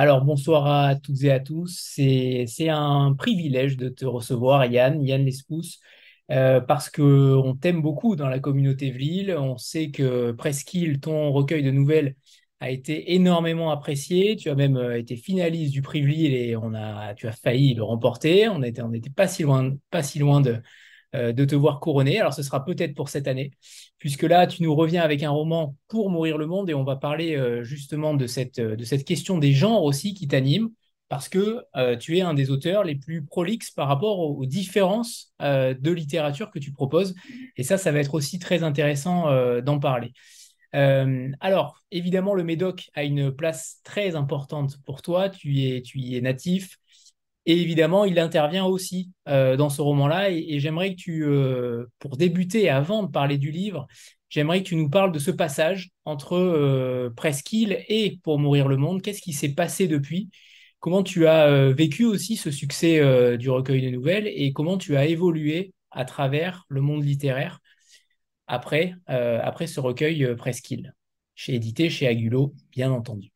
Alors, bonsoir à toutes et à tous. C'est, un privilège de te recevoir, Yann, Yann Lespousse, euh, parce qu'on t'aime beaucoup dans la communauté Vlil. On sait que Presqu'île, ton recueil de nouvelles, a été énormément apprécié. Tu as même euh, été finaliste du prix Vlil et on a, tu as failli le remporter. On n'était on était pas si loin, pas si loin de, euh, de te voir couronné. Alors, ce sera peut-être pour cette année, puisque là, tu nous reviens avec un roman pour mourir le monde et on va parler euh, justement de cette, de cette question des genres aussi qui t'anime, parce que euh, tu es un des auteurs les plus prolixes par rapport aux, différences de littérature que tu proposes. Et ça, ça va être aussi très intéressant d'en parler. alors, évidemment, le Médoc a une place très importante pour toi. Tu tu y es natif. Et évidemment, il intervient aussi euh, dans ce roman-là. Et, j'aimerais que tu, euh, pour débuter, avant de parler du livre, j'aimerais que tu nous parles de ce passage entre euh, Presqu'île et Pour mourir le monde. Qu'est-ce qui s'est passé depuis? Comment tu as vécu aussi ce succès du recueil de nouvelles? Et comment tu as évolué à travers le monde littéraire après, après ce recueil Presqu'île, chez édité chez Agulo, bien entendu.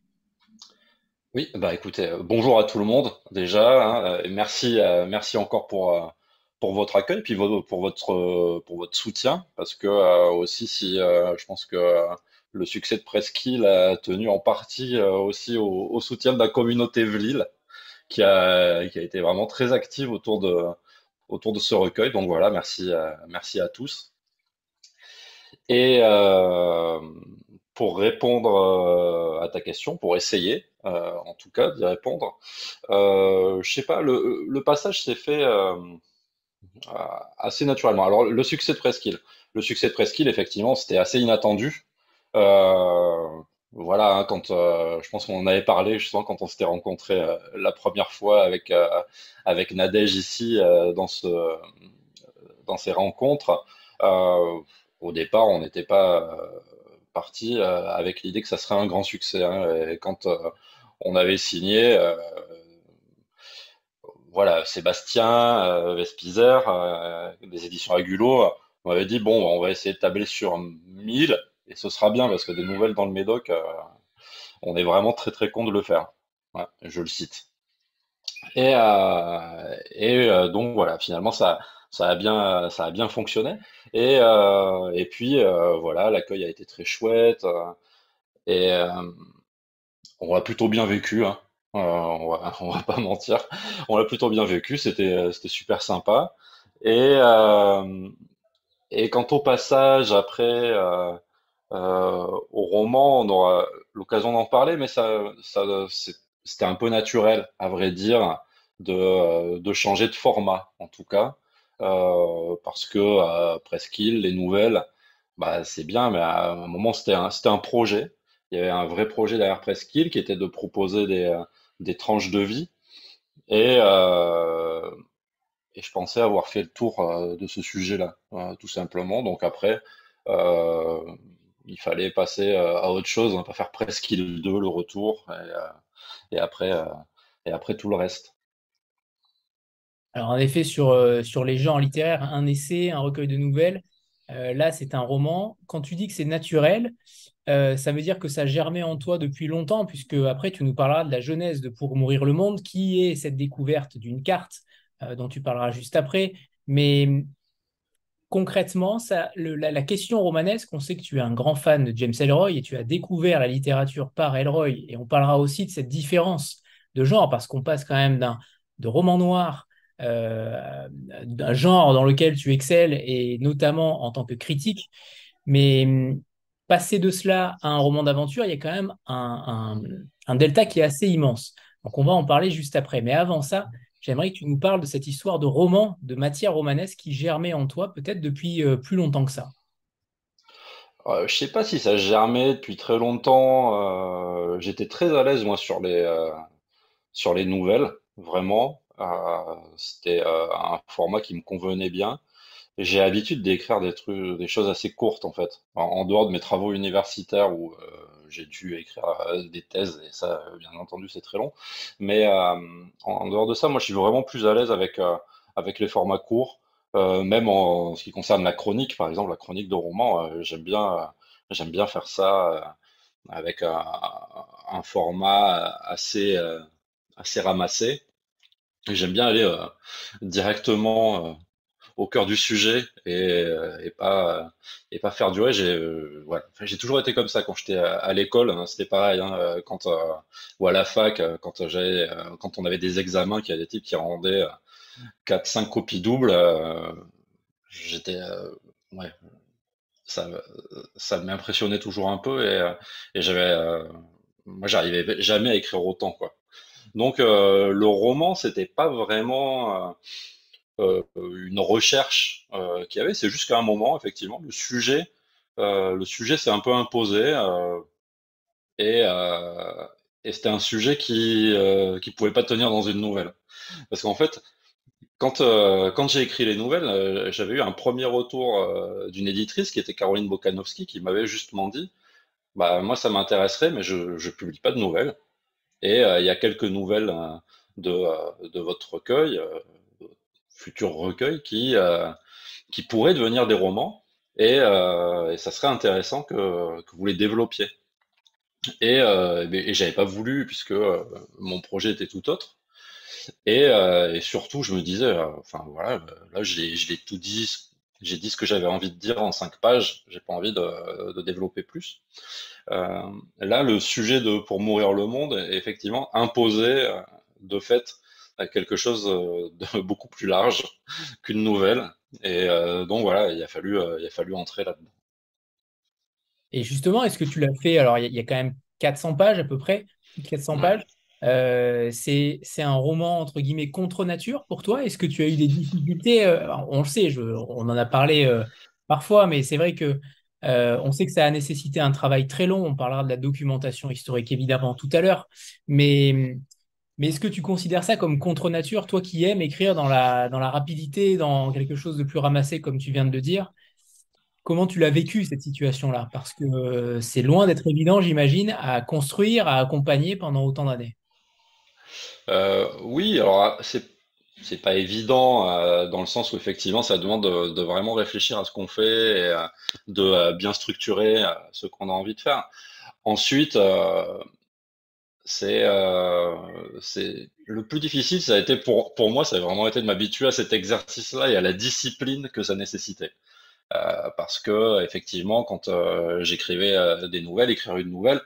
Oui, bah écoutez, euh, bonjour à tout le monde déjà, hein, euh, merci, euh, merci encore pour, pour votre accueil, puis pour votre, pour votre soutien, parce que aussi si je pense que le succès de Presqu'île a tenu en partie aussi au, soutien de la communauté Vlil, qui a, qui a été vraiment très active autour de, autour de ce recueil. Donc voilà, merci, merci à tous. Et pour répondre à ta question, pour essayer, euh, en tout cas, d'y répondre. Euh, je sais pas, le, passage s'est fait euh, assez naturellement. Alors, le succès de Presqu'île. Le succès de Presqu'île, effectivement, c'était assez inattendu. Euh, voilà, hein, quand je pense qu'on avait parlé justement quand on s'était rencontré la première fois avec avec Nadège ici dans ce dans ces rencontres. au départ, on n'était pas parti avec l'idée que ça serait un grand succès. Hein, et quand on avait signé, euh, voilà, Sébastien euh, Vespizer, euh, des éditions Agulo, on avait dit bon, on va essayer de tabler sur 1000 et ce sera bien parce que des nouvelles dans le Médoc, on est vraiment très très con de le faire. je le cite. Et donc voilà, finalement ça, ça a bien, ça a bien fonctionné. Et, et puis voilà, l'accueil a été très chouette. et on l'a plutôt bien vécu, hein. Euh, on, va, va pas mentir. On l'a plutôt bien vécu, c'était c'était super sympa. Et euh, et quant au passage après euh, au roman, on aura l'occasion d'en parler, mais ça, ça c'était un peu naturel, à vrai dire, de, de changer de format, en tout cas, parce que Presqu'île, les nouvelles, bah, c'est bien, mais à un moment, c'était un, un projet il y avait un vrai projet derrière Presqu'île qui était de proposer des, euh, tranches de vie. Et, euh, je pensais avoir fait le tour euh, de ce sujet-là, tout simplement. Donc après, il fallait passer à autre chose, hein, pas faire Presqu'île 2, le retour, et, et après, et après tout le reste. Alors en effet, sur, sur les genres littéraires, un essai, un recueil de nouvelles, là c'est un roman. Quand tu dis que c'est naturel, euh, ça veut dire que ça germait en toi depuis longtemps, puisque après tu nous parleras de la genèse de Pour mourir le monde, qui est cette découverte d'une carte euh, dont tu parleras juste après. Mais concrètement, ça, la, question romanesque, on sait que tu es un grand fan de James Elroy et tu as découvert la littérature par Elroy, et on parlera aussi de cette différence de genre, parce qu'on passe quand même d'un roman noir euh, d'un genre dans lequel tu excelles, et notamment en tant que critique. Mais passer de cela à un roman d'aventure, il y a quand même un, delta qui est assez immense. Donc on va en parler juste après. Mais avant ça, j'aimerais que tu nous parles de cette histoire de roman, de matière romanesque qui germait en toi peut-être depuis euh, plus longtemps que ça. Euh, je sais pas si ça germait depuis très longtemps. Euh, j'étais très à l'aise moi sur les sur les nouvelles, vraiment. C'était un format qui me convenait bien. J'ai l'habitude d'écrire des des choses assez courtes en fait. En, dehors de mes travaux universitaires où euh, j'ai dû écrire euh, des thèses et ça, euh, bien entendu, c'est très long. Mais en, dehors de ça, moi, je suis vraiment plus à l'aise avec avec les formats courts. même en, ce qui concerne la chronique, par exemple, la chronique de roman, j'aime bien bien faire ça. avec un, un format assez, assez ramassé. J'aime bien aller directement au cœur du sujet et, et pas et pas faire durer. J'ai voilà. j'ai toujours été comme ça quand j'étais à, l'école. Hein, c'était pareil hein, quand ou à la fac quand j'avais quand on avait des examens qu'il y a des types qui rendaient 4 5 copies doubles j'étais ouais ça ça m'impressionnait toujours un peu et, et j'avais moi j'arrivais jamais à écrire autant quoi donc le roman c'était pas vraiment euh, une recherche euh, qu'il y avait. C'est juste qu'à un moment, effectivement, le sujet, euh, le sujet s'est un peu imposé et, c'était un sujet qui qui pouvait pas tenir dans une nouvelle. Parce qu'en fait, quand, j'ai écrit les nouvelles, j'avais eu un premier retour d'une éditrice qui était Caroline Bokanowski qui m'avait justement dit bah moi ça m'intéresserait mais je je publie pas de nouvelles et il y a quelques nouvelles de de votre recueil futurs recueils qui, euh, qui pourraient devenir des romans et, euh, ça serait intéressant que, que, vous les développiez. Et, euh, j'avais pas voulu puisque euh, mon projet était tout autre. Et, et surtout, je me disais, enfin voilà, là je l'ai tout dit, j'ai dit ce que j'avais envie de dire en cinq pages. J'ai pas envie de, de développer plus. Euh, là, le sujet de Pour mourir le monde est effectivement imposé de fait à quelque chose euh, de beaucoup plus large qu'une nouvelle. Et euh, donc voilà, il a fallu, euh, il a fallu entrer là-dedans. Et justement, est-ce que tu l'as fait? Alors, il y, a quand même 400 pages à peu près, 400 pages. C'est un roman entre guillemets contre nature pour toi? Est-ce que tu as eu des difficultés On le sait, on en a parlé parfois, mais c'est vrai que on sait que ça a nécessité un travail très long. On parlera de la documentation historique évidemment tout à l'heure, mais mais est-ce que tu considères ça comme contre-nature, toi qui aimes écrire dans la, dans la rapidité, dans quelque chose de plus ramassé, comme tu viens de le dire? Comment tu l'as vécu, cette situation-là? Parce que euh, c'est loin d'être évident, j'imagine, à construire, à accompagner pendant autant d'années. Euh, oui, alors c'est c'est pas évident euh, dans le sens où effectivement ça demande de, vraiment réfléchir à ce qu'on fait et de bien structurer ce qu'on a envie de faire. Ensuite, c'est euh, le plus difficile, ça a été pour pour moi, ça a vraiment été de m'habituer à cet exercice-là et à la discipline que ça nécessitait. Euh, parce que effectivement, quand euh, j'écrivais euh, des nouvelles, écrire une nouvelle,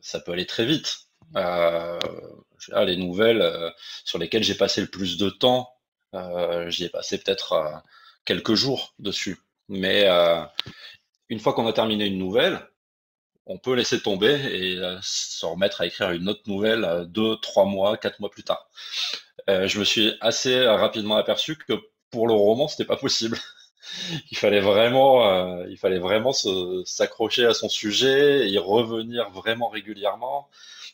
ça peut aller très vite. Euh, les nouvelles euh, sur lesquelles j'ai passé le plus de temps, j'y ai passé peut-être quelques jours dessus. Mais une fois qu'on a terminé une nouvelle, on peut laisser tomber et euh, se remettre à écrire une autre nouvelle euh, deux, trois mois, quatre mois plus tard. Euh, je me suis assez rapidement aperçu que pour le roman, c'était pas possible. il fallait vraiment, il fallait vraiment s'accrocher à son sujet, y revenir vraiment régulièrement,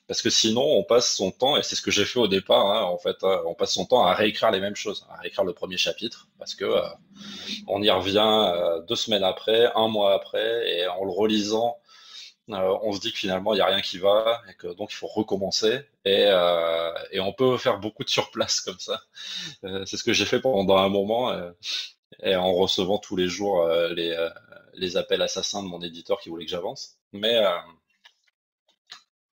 parce que sinon on passe son temps, et c'est ce que j'ai fait au départ, hein, en fait, on passe son temps à réécrire les mêmes choses, à réécrire le premier chapitre, parce que on y revient deux semaines après, un mois après, et en le relisant euh, on se dit que finalement il n'y a rien qui va et que donc il faut recommencer et, euh, et on peut faire beaucoup de surplace comme ça. Euh, c'est ce que j'ai fait pendant un moment et en recevant tous les jours les, les appels assassins de mon éditeur qui voulait que j'avance. Mais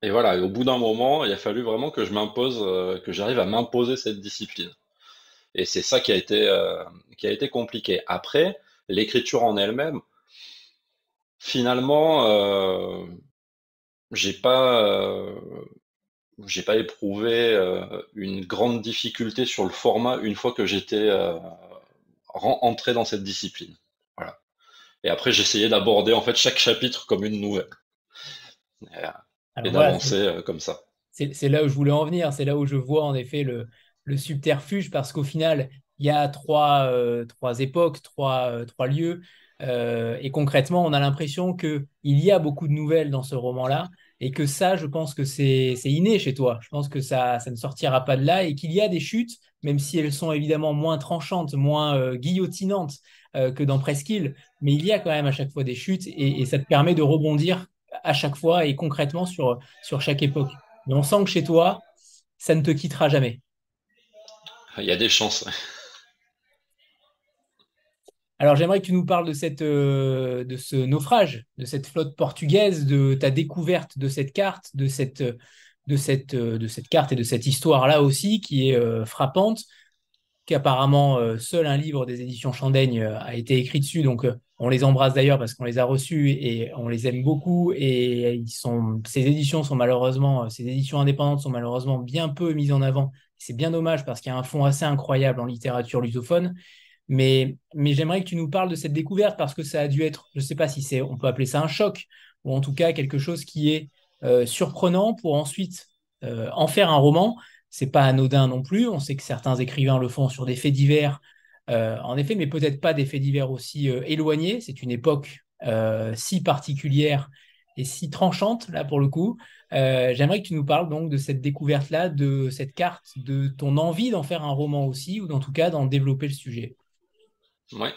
et voilà, au bout d'un moment, il a fallu vraiment que je m'impose, que j'arrive à m'imposer cette discipline. Et c'est ça qui a été qui a été compliqué. Après, l'écriture en elle-même Finalement, euh, j'ai pas, euh, pas éprouvé euh, une grande difficulté sur le format une fois que j'étais entré dans cette discipline. Voilà. Et après, j'essayais d'aborder en fait chaque chapitre comme une nouvelle d'avancer comme ça. C'est là où je voulais en venir. C'est là où je vois en effet le, le subterfuge parce qu'au final, il y a trois, trois époques, trois, trois lieux. Euh, et concrètement, on a l'impression qu'il y a beaucoup de nouvelles dans ce roman-là et que ça, je pense que c'est inné chez toi. Je pense que ça, ça ne sortira pas de là et qu'il y a des chutes, même si elles sont évidemment moins tranchantes, moins euh, guillotinantes euh, que dans Presqu'île, mais il y a quand même à chaque fois des chutes et, ça te permet de rebondir à chaque fois et concrètement sur, sur chaque époque. Mais on sent que chez toi, ça ne te quittera jamais. Il y a des chances. Alors j'aimerais que tu nous parles de, cette, euh, de ce naufrage, de cette flotte portugaise, de ta découverte de cette carte, de cette, de cette, euh, de cette carte et de cette histoire-là aussi qui est euh, frappante, qu'apparemment seul un livre des éditions Chandaigne a été écrit dessus. Donc on les embrasse d'ailleurs parce qu'on les a reçus et on les aime beaucoup. Et ces éditions sont malheureusement, éditions indépendantes sont malheureusement bien peu mises en avant. C'est bien dommage parce qu'il y a un fond assez incroyable en littérature lusophone. Mais, j'aimerais que tu nous parles de cette découverte parce que ça a dû être, je ne sais pas si c'est, on peut appeler ça un choc, ou en tout cas quelque chose qui est euh, surprenant pour ensuite euh, en faire un roman. C'est pas anodin non plus. On sait que certains écrivains le font sur des faits divers, euh, en effet, mais peut-être pas des faits divers aussi éloignés. C'est une époque si particulière et si tranchante, là, pour le coup. J'aimerais que tu nous parles donc de cette découverte-là, de cette carte, de ton envie d'en faire un roman aussi, ou en tout cas d'en développer le sujet. Oui.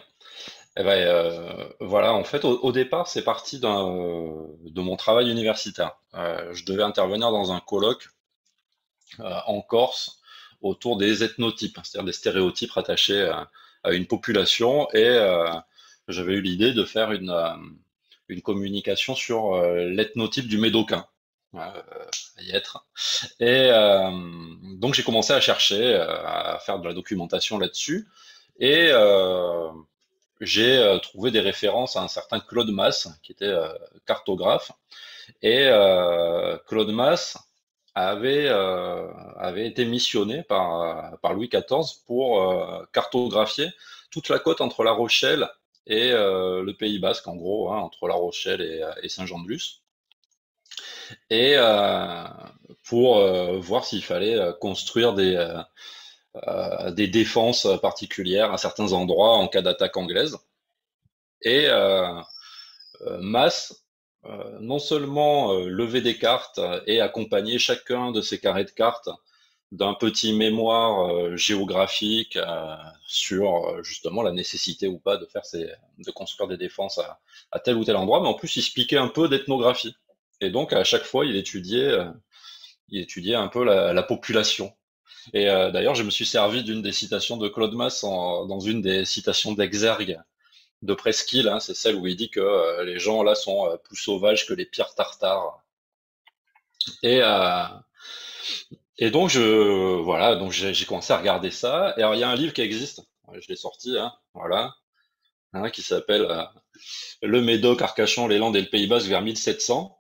Eh ben, euh, voilà, en fait, au, départ, c'est parti de mon travail universitaire. Euh, je devais intervenir dans un colloque euh, en Corse autour des ethnotypes, c'est-à-dire des stéréotypes rattachés une population, et j'avais eu l'idée de faire une, une communication sur l'ethnotype du Médocain. y être. Et donc j'ai commencé à chercher, à faire de la documentation là-dessus. Et euh, j'ai euh, trouvé des références à un certain Claude Mass, qui était euh, cartographe. Et Claude Mass avait, avait été missionné par, par Louis XIV pour cartographier toute la côte entre La Rochelle et le Pays Basque, en gros, hein, entre La Rochelle et, Saint-Jean-de-Luz. Et pour voir s'il fallait construire des, euh, des défenses particulières à certains endroits en cas d'attaque anglaise. Et euh, euh, non seulement lever des cartes et accompagner chacun de ces carrés de cartes d'un petit mémoire géographique sur justement la nécessité ou pas de faire de construire des défenses à, tel ou tel endroit, mais en plus il expliquait un peu d'ethnographie. Et donc à chaque fois il étudiait, il étudiait un peu la population. Et euh, d'ailleurs, je me suis servi d'une des citations de Claude Mass dans une des citations d'Exergue de Presqu'île. Hein, c'est celle où il dit que euh, les gens là sont euh, plus sauvages que les pires tartares. Et, et donc, je, voilà, donc j'ai commencé à regarder ça. Et il y a un livre qui existe, je l'ai sorti, hein, voilà, hein, qui s'appelle Le Médoc, Arcachon, les Landes et le Pays Basque vers 1700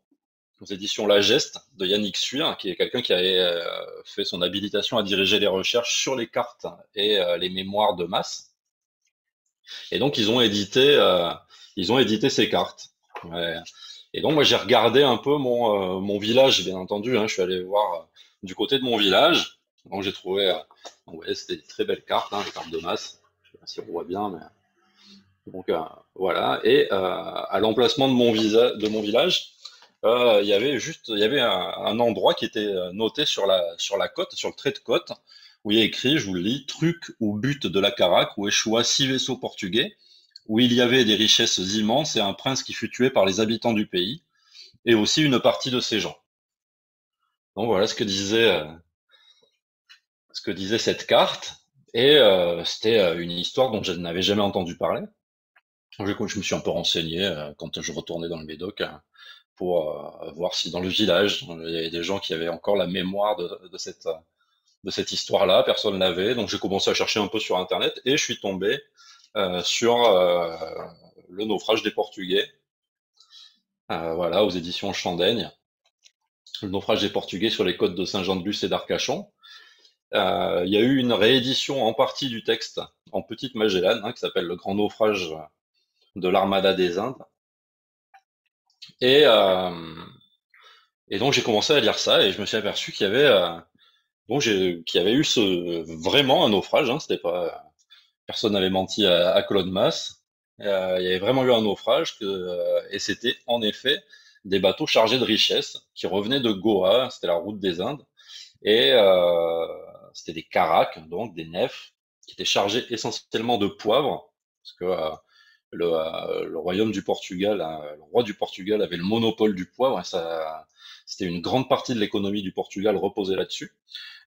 aux éditions La Geste de Yannick Suir, qui est quelqu'un qui avait euh, fait son habilitation à diriger les recherches sur les cartes et euh, les mémoires de masse. Et donc ils ont édité, euh, ils ont édité ces cartes. Et donc moi j'ai regardé un peu mon, mon village, bien entendu. Hein, je suis allé voir du côté de mon village. Donc j'ai trouvé, ouais, c'était des très belles cartes, hein, cartes de masse. Je sais pas si on voit bien, mais donc voilà. Et à l'emplacement de mon village, euh, il y avait juste, y avait un, endroit qui était euh, noté sur la, sur la côte, sur le trait de côte, où il y a écrit, je vous le lis, truc ou but de la Carac, où échoua six vaisseaux portugais, où il y avait des richesses immenses et un prince qui fut tué par les habitants du pays, et aussi une partie de ses gens. Donc voilà ce que disait, euh, ce que disait cette carte, et c'était une histoire dont je n'avais jamais entendu parler. Je, me suis un peu renseigné quand je retournais dans le Médoc pour euh, voir si dans le village, il y avait des gens qui avaient encore la mémoire de, cette, de cette histoire-là. Personne l'avait. Donc j'ai commencé à chercher un peu sur Internet et je suis tombé euh, sur euh, le naufrage des Portugais. voilà, aux éditions Chandaigne. Le naufrage des Portugais sur les côtes de Saint-Jean-de-Luz et d'Arcachon. il y a eu une réédition en partie du texte en Petite Magellane, hein, qui s'appelle Le Grand Naufrage de l'Armada des Indes, euh, et donc j'ai commencé à lire ça et je me suis aperçu qu'il y avait qu'il y avait eu ce, vraiment un naufrage. Hein, c'était pas personne n'avait menti à, à Claude Mass. Euh, il y avait vraiment eu un naufrage que, euh, et c'était en effet des bateaux chargés de richesses qui revenaient de Goa, c'était la route des Indes, et euh, c'était des caracs, donc des nefs, qui étaient chargés essentiellement de poivre, parce que euh, le, euh, le, royaume du Portugal, hein, le roi du Portugal avait le monopole du poivre. ça, c'était une grande partie de l'économie du Portugal reposée là-dessus.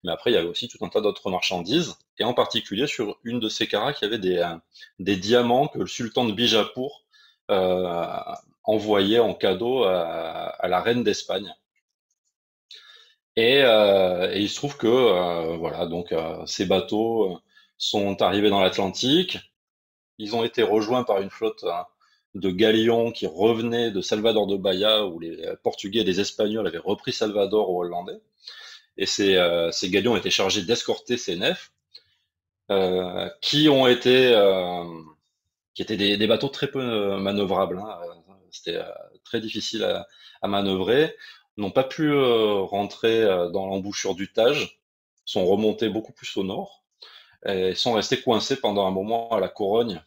Mais après, il y avait aussi tout un tas d'autres marchandises, et en particulier sur une de ces caracs, il y avait des, euh, diamants que le sultan de Bijapur euh, envoyait en cadeau à, la reine d'Espagne. Et, euh, il se trouve que voilà, donc ces bateaux sont arrivés dans l'Atlantique. Ils ont été rejoints par une flotte hein, de galions qui revenaient de Salvador de Bahia, où les Portugais et les Espagnols avaient repris Salvador aux Hollandais. Et ces, euh, ces galions étaient chargés d'escorter ces nefs, euh, qui ont été, euh, qui étaient des, bateaux très peu manœuvrables. Hein. C'était très difficile à, à manœuvrer. N'ont pas pu rentrer dans l'embouchure du Tage, sont remontés beaucoup plus au nord et sont restés coincés pendant un moment à la Corogne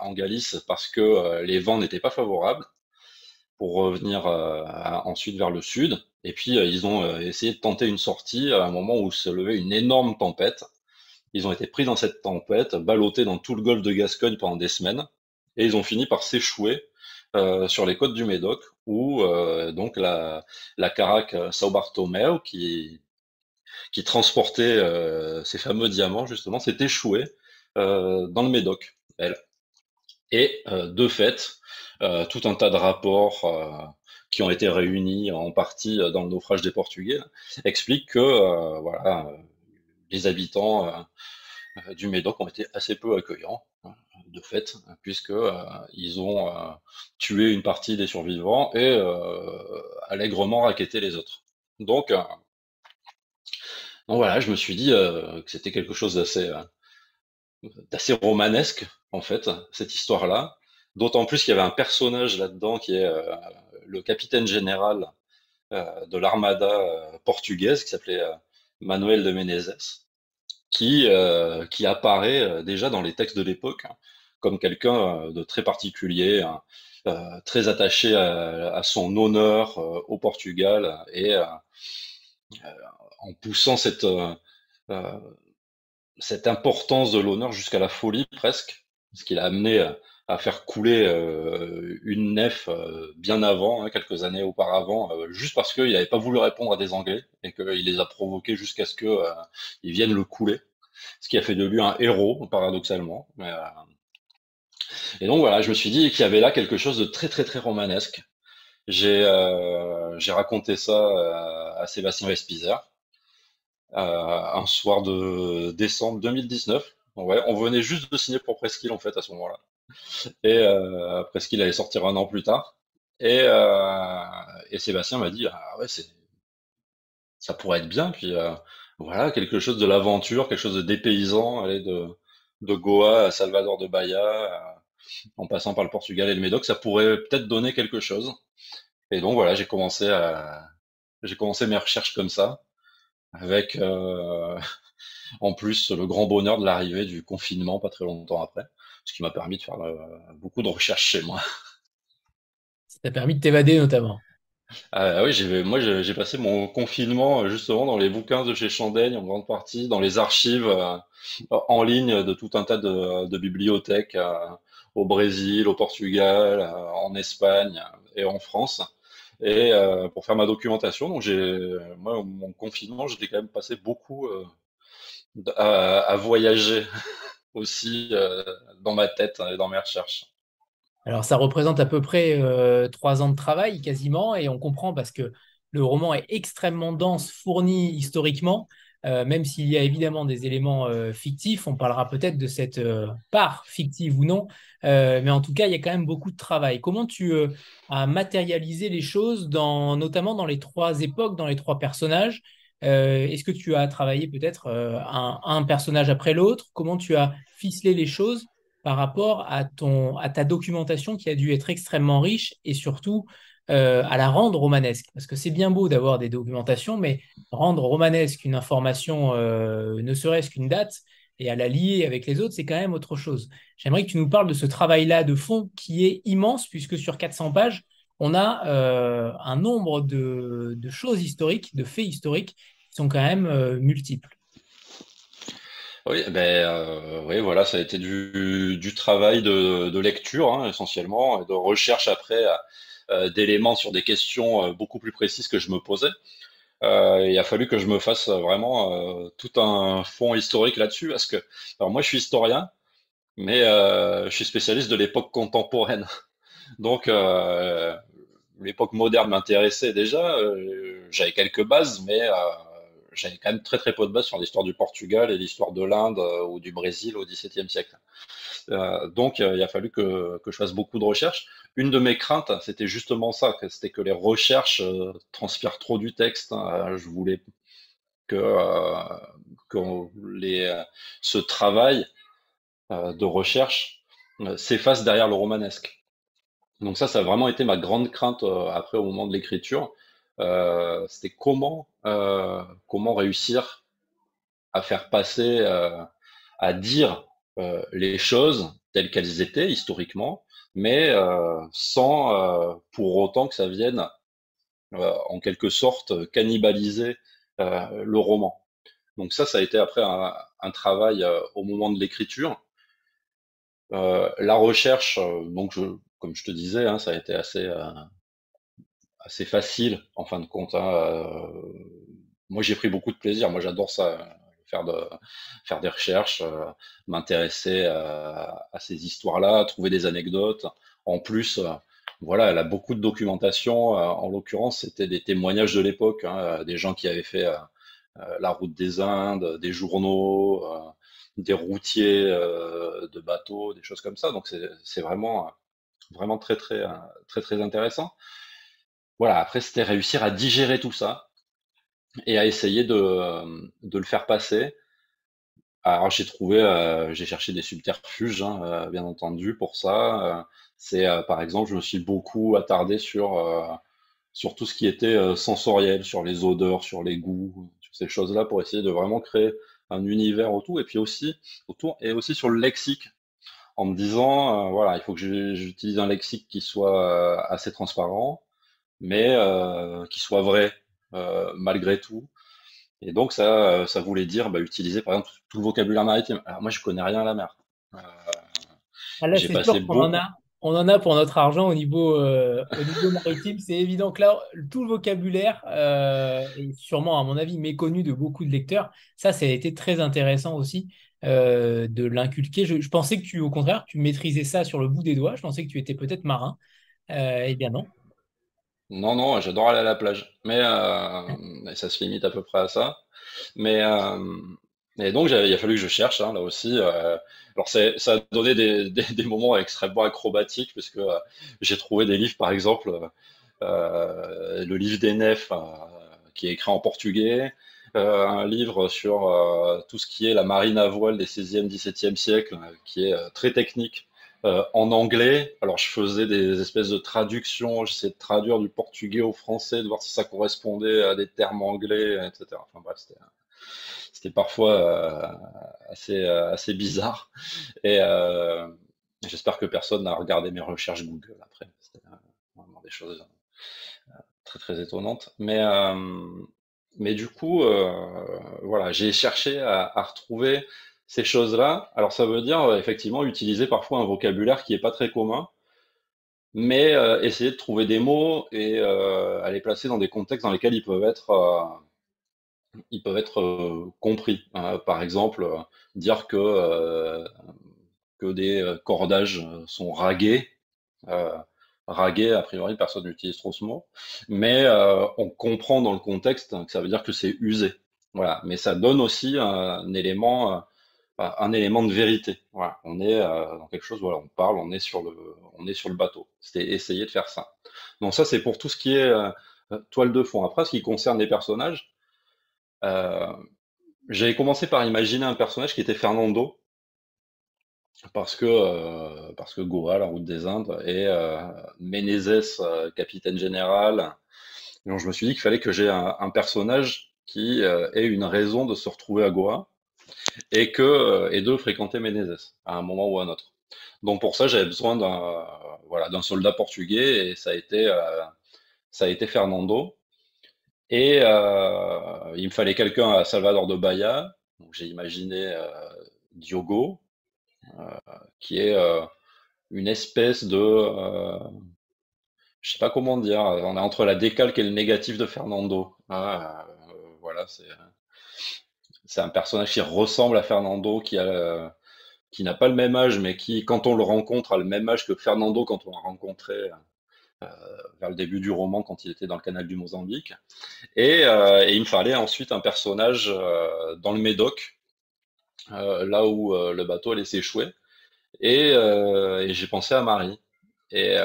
en Galice parce que les vents n'étaient pas favorables pour revenir ensuite vers le sud. Et puis, euh, ils ont euh, essayé de tenter une sortie à un moment où se levait une énorme tempête. Ils ont été pris dans cette tempête, ballottés dans tout le golfe de Gascogne pendant des semaines, et ils ont fini par s'échouer euh, sur les côtes du Médoc, où euh, donc la, la caraque Sao Bartomeu, qui, qui transportait euh, ces fameux diamants, justement, s'est échouée dans le Médoc, elle. Et de fait, tout un tas de rapports qui ont été réunis en partie euh, dans le naufrage des Portugais, expliquent que euh, voilà, euh, les habitants du Médoc ont été assez peu accueillants, hein, de fait, puisque ils ont tué une partie des survivants et allègrement raquetté les autres. Donc, donc voilà, je me suis dit que c'était quelque chose d'assez d'assez romanesque en fait cette histoire-là. D'autant plus qu'il y avait un personnage là-dedans qui est le capitaine général euh, de l'armada euh, portugaise qui s'appelait euh, Manuel de Menezes, qui, qui apparaît déjà dans les textes de l'époque hein, comme quelqu'un de très particulier, hein, très attaché à, son honneur au Portugal et en poussant cette, cette importance de l'honneur jusqu'à la folie presque, ce qu'il a amené faire couler euh, une nef euh, bien avant, hein, quelques années auparavant, euh, juste parce qu'il n'avait pas voulu répondre à des Anglais et qu'il les a provoqués jusqu'à ce qu'ils viennent le couler, ce qui a fait de lui un héros, paradoxalement. et donc voilà, je me suis dit qu'il y avait là quelque chose de très très très romanesque. J'ai raconté ça à Sébastien Vespizer un soir de décembre 2019. Ouais, on venait juste de signer pour Presqu'île en fait à ce moment-là. Et euh, après ce qu'il allait sortir un an plus tard. Et, euh, Sébastien m'a dit ah ouais ça pourrait être bien puis euh, voilà quelque chose de l'aventure quelque chose de dépaysant aller de Goa à Salvador de Bahia en passant par le Portugal et le Médoc ça pourrait peut-être donner quelque chose et donc voilà j'ai commencé mes recherches comme ça avec en plus le grand bonheur de l'arrivée du confinement pas très longtemps après ce qui m'a permis de faire euh, beaucoup de recherches chez moi. Ça t'a permis de t'évader notamment. Ah oui, j'ai, moi j'ai passé mon confinement euh, justement dans les bouquins de chez Chandaigne en grande partie, dans les archives euh, en ligne de tout un tas de, bibliothèques au Brésil, au Portugal, en Espagne et en France. Et pour faire ma documentation, donc j'ai moi mon confinement, j'étais quand même passé beaucoup à, voyager aussi euh, dans ma tête et dans mes recherches. Alors ça représente à peu près euh, trois ans de travail quasiment et on comprend parce que le roman est extrêmement dense, fourni historiquement, euh, même s'il y a évidemment des éléments fictifs, on parlera peut-être de cette part fictive ou non, mais en tout cas il y a quand même beaucoup de travail. Comment tu as matérialisé les choses, notamment dans les trois époques, dans les trois personnages euh, est-ce que tu as travaillé peut-être euh, un, personnage après l'autre? Comment tu as ficelé les choses par rapport à, ton, à ta documentation qui a dû être extrêmement riche et surtout euh, à la rendre romanesque? Parce que c'est bien beau d'avoir des documentations, mais rendre romanesque une information, ne serait-ce qu'une date, et à la lier avec les autres, c'est quand même autre chose. J'aimerais que tu nous parles de ce travail-là de fond qui est immense, puisque sur 400 pages, on a euh, un nombre de, choses historiques, de faits historiques, qui sont quand même euh, multiples. Oui, ben, euh, oui, voilà, ça a été du, travail de, lecture hein, essentiellement, et de recherche après d'éléments sur des questions beaucoup plus précises que je me posais. il a fallu que je me fasse vraiment tout un fond historique là-dessus, parce que alors moi je suis historien, mais je suis spécialiste de l'époque contemporaine. Donc l'époque moderne m'intéressait déjà. J'avais quelques bases, mais j'avais quand même très très peu de bases sur l'histoire du Portugal et l'histoire de l'Inde ou du Brésil au XVIIe siècle. Euh, donc, euh, il a fallu que, je fasse beaucoup de recherches. Une de mes craintes, c'était justement ça, c'était que les recherches euh, transpirent trop du texte. Hein. Je voulais que, ce travail de recherche s'efface derrière le romanesque. Donc ça, ça a vraiment été ma grande crainte après au moment de l'écriture. c'était comment, comment réussir à faire passer, à dire euh, les choses telles qu'elles étaient historiquement, mais euh, sans euh, pour autant que ça vienne en quelque sorte cannibaliser le roman. Donc ça, ça a été après un, travail au moment de l'écriture. la recherche, donc je, comme je te disais, hein, ça a été assez assez facile en fin de compte. Hein, moi, j'ai pris beaucoup de plaisir. Moi, j'adore ça faire, de, faire des recherches, euh, m'intéresser euh, à, ces histoires-là, trouver des anecdotes. En plus, euh, voilà, elle a beaucoup de documentation. en l'occurrence, c'était des témoignages de l'époque, hein, des gens qui avaient fait la route des Indes, des journaux, des routiers de bateaux, des choses comme ça. Donc c'est vraiment, vraiment très, très, très, très intéressant. Voilà, après, c'était réussir à digérer tout ça, et à essayer de, euh, de le faire passer. Alors j'ai trouvé, euh, j'ai cherché des subterfuges, hein, euh, bien entendu, pour ça. c'est par exemple, je me suis beaucoup attardé sur sur tout ce qui était sensoriel, sur les odeurs, sur les goûts, sur ces choses-là, pour essayer de vraiment créer un univers autour, et puis aussi autour, et aussi sur le lexique, en me disant, voilà, il faut que j'utilise un lexique qui soit assez transparent, mais qui soit vrai, euh, malgré tout. Et donc ça, euh, ça voulait dire bah, utiliser par exemple tout le vocabulaire maritime. Alors moi je connais rien à la mer. Euh, ah là, c'est sûr qu'on en a, on en a pour notre argent au niveau, au niveau maritime. C'est évident que là, tout le vocabulaire est sûrement, à mon avis, méconnu de beaucoup de lecteurs. Ça, ça a été très intéressant aussi de l'inculquer. Je, je, pensais que tu, au contraire, tu maîtrisais ça sur le bout des doigts. Je pensais que tu étais peut-être marin. eh bien non. Non, non, j'adore aller à la plage. Mais euh, ça se limite à peu près à ça. Mais euh, et donc, il a fallu que je cherche, hein, là aussi. Euh, alors, ça a donné des, des, moments extrêmement acrobatiques, puisque euh, j'ai trouvé des livres, par exemple, euh, le livre des nefs, qui est écrit en portugais, un livre sur tout ce qui est la marine à voile des 16e, 17e siècles, qui est très technique euh, en anglais. Alors, je faisais des espèces de traductions, j'essayais de traduire du portugais au français, de voir si ça correspondait à des termes anglais, etc. Enfin bref, c'était parfois euh, euh, assez bizarre. Et j'espère que personne n'a regardé mes recherches Google après. C'était vraiment des choses très très étonnantes. Mais, mais du coup, voilà, j'ai cherché à, retrouver ces choses-là. Alors ça veut dire euh, effectivement utiliser parfois un vocabulaire qui n'est pas très commun, mais euh, essayer de trouver des mots et euh, à les placer dans des contextes dans lesquels ils peuvent être, ils peuvent être compris. Hein. par exemple, dire que, que des cordages sont ragués. Ragués, a priori, personne n'utilise trop ce mot, mais on comprend dans le contexte que ça veut dire que c'est usé. Voilà, mais ça donne aussi un élément un élément de vérité. Voilà, on est euh, dans quelque chose, voilà, on parle, on est sur le, on est sur le bateau. C'était essayer de faire ça. Donc ça, c'est pour tout ce qui est euh, toile de fond. Après, ce qui concerne les personnages, euh, j'avais commencé par imaginer un personnage qui était Fernando, parce que parce que Goa, la route des Indes, et Menezes, capitaine général. Donc je me suis dit qu'il fallait que j'ai un, personnage qui ait une raison de se retrouver à Goa et que euh, et de fréquenter Menezes à un moment ou à un autre. Donc pour ça, j'avais besoin d'un voilà soldat portugais et ça a été euh, ça a été Fernando. Et euh, il me fallait quelqu'un à Salvador de Bahia. J'ai imaginé Diogo, qui est une espèce de je sais pas comment dire, on est entre la décalque et le négatif de Fernando. Ah, voilà, c'est un personnage qui ressemble à Fernando, qui a qui n'a pas le même âge, mais qui, quand on le rencontre, a le même âge que Fernando quand on l'a rencontré euh, vers le début du roman, quand il était dans le canal du Mozambique. Et, euh, et il me fallait ensuite un personnage euh, dans le Médoc, là où le bateau allait s'échouer. Et, et j'ai pensé à Marie. Et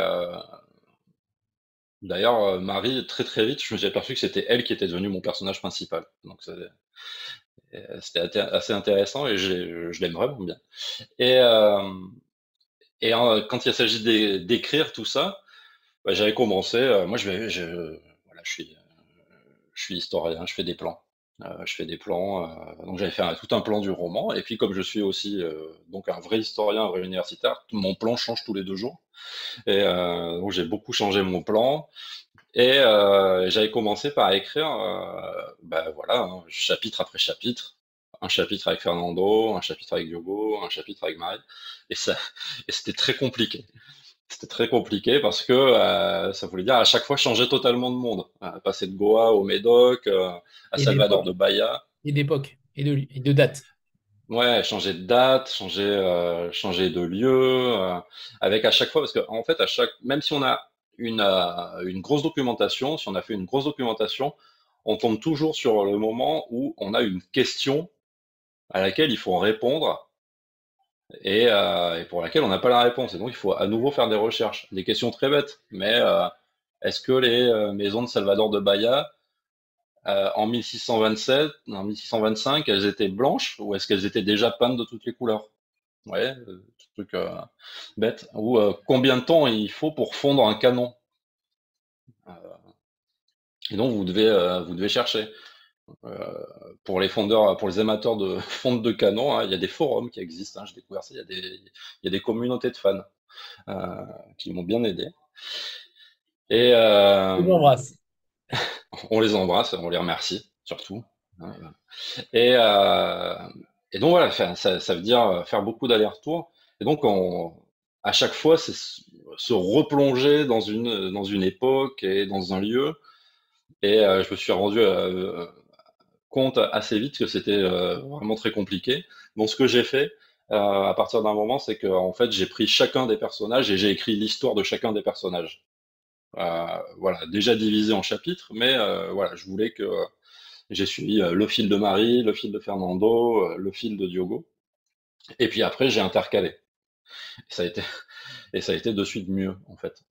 d'ailleurs, Marie, très très vite, je me suis aperçu que c'était elle qui était devenue mon personnage principal. Donc c'était assez intéressant et je l'aime vraiment bien. Et, euh, quand il s'agit d'écrire tout ça, bah, j'avais commencé. Euh, moi, je, voilà, je, suis, je suis historien, je fais des plans. Euh, je fais des plans. donc, j'avais fait tout un plan du roman. Et puis, comme je suis aussi donc un vrai historien, un vrai universitaire, mon plan change tous les deux jours. Et donc, j'ai beaucoup changé mon plan. Et euh, j'avais commencé par écrire, euh, ben voilà, hein, chapitre après chapitre, un chapitre avec Fernando, un chapitre avec Diogo, un chapitre avec Marie, et ça, et c'était très compliqué. C'était très compliqué parce que euh, ça voulait dire à chaque fois changer totalement de monde, passer de Goa au Médoc, à Salvador de Bahia. Et d'époque et de, et de date. Ouais, changer de date, changer, changer de lieu, avec à chaque fois, parce qu'en en fait, à chaque, même si on a une, euh, une grosse documentation, si on a fait une grosse documentation, on tombe toujours sur le moment où on a une question à laquelle il faut répondre et, euh, et pour laquelle on n'a pas la réponse. Et donc il faut à nouveau faire des recherches. Des questions très bêtes, mais euh, est-ce que les euh, maisons de Salvador de Bahia en 1627, en 1625, elles étaient blanches ou est-ce qu'elles étaient déjà peintes de toutes les couleurs? Ouais, truc bête, ou combien de temps il faut pour fondre un canon? Et donc vous devez, vous devez chercher. Pour les fondeurs, pour les amateurs de fonte de canon, hein, il y a des forums qui existent. Hein, J'ai découvert ça. Il y, a des, il y a des communautés de fans qui m'ont bien aidé. Et on les embrasse. on les embrasse, on les remercie surtout. Hein, et, et donc voilà, ça, ça veut dire faire beaucoup d'allers-retours. Et donc, on, à chaque fois, c'est se replonger dans une, dans une époque et dans un lieu. Et euh, je me suis rendu euh, compte assez vite que c'était euh, vraiment très compliqué. Donc, ce que j'ai fait à partir d'un moment, c'est que en fait, j'ai pris chacun des personnages et j'ai écrit l'histoire de chacun des personnages. voilà, déjà divisé en chapitres, mais voilà, je voulais que j'ai suivi le fil de Marie, le fil de Fernando, le fil de Diogo. Et puis après, j'ai intercalé. Et ça a été, et ça a été de suite mieux, en fait.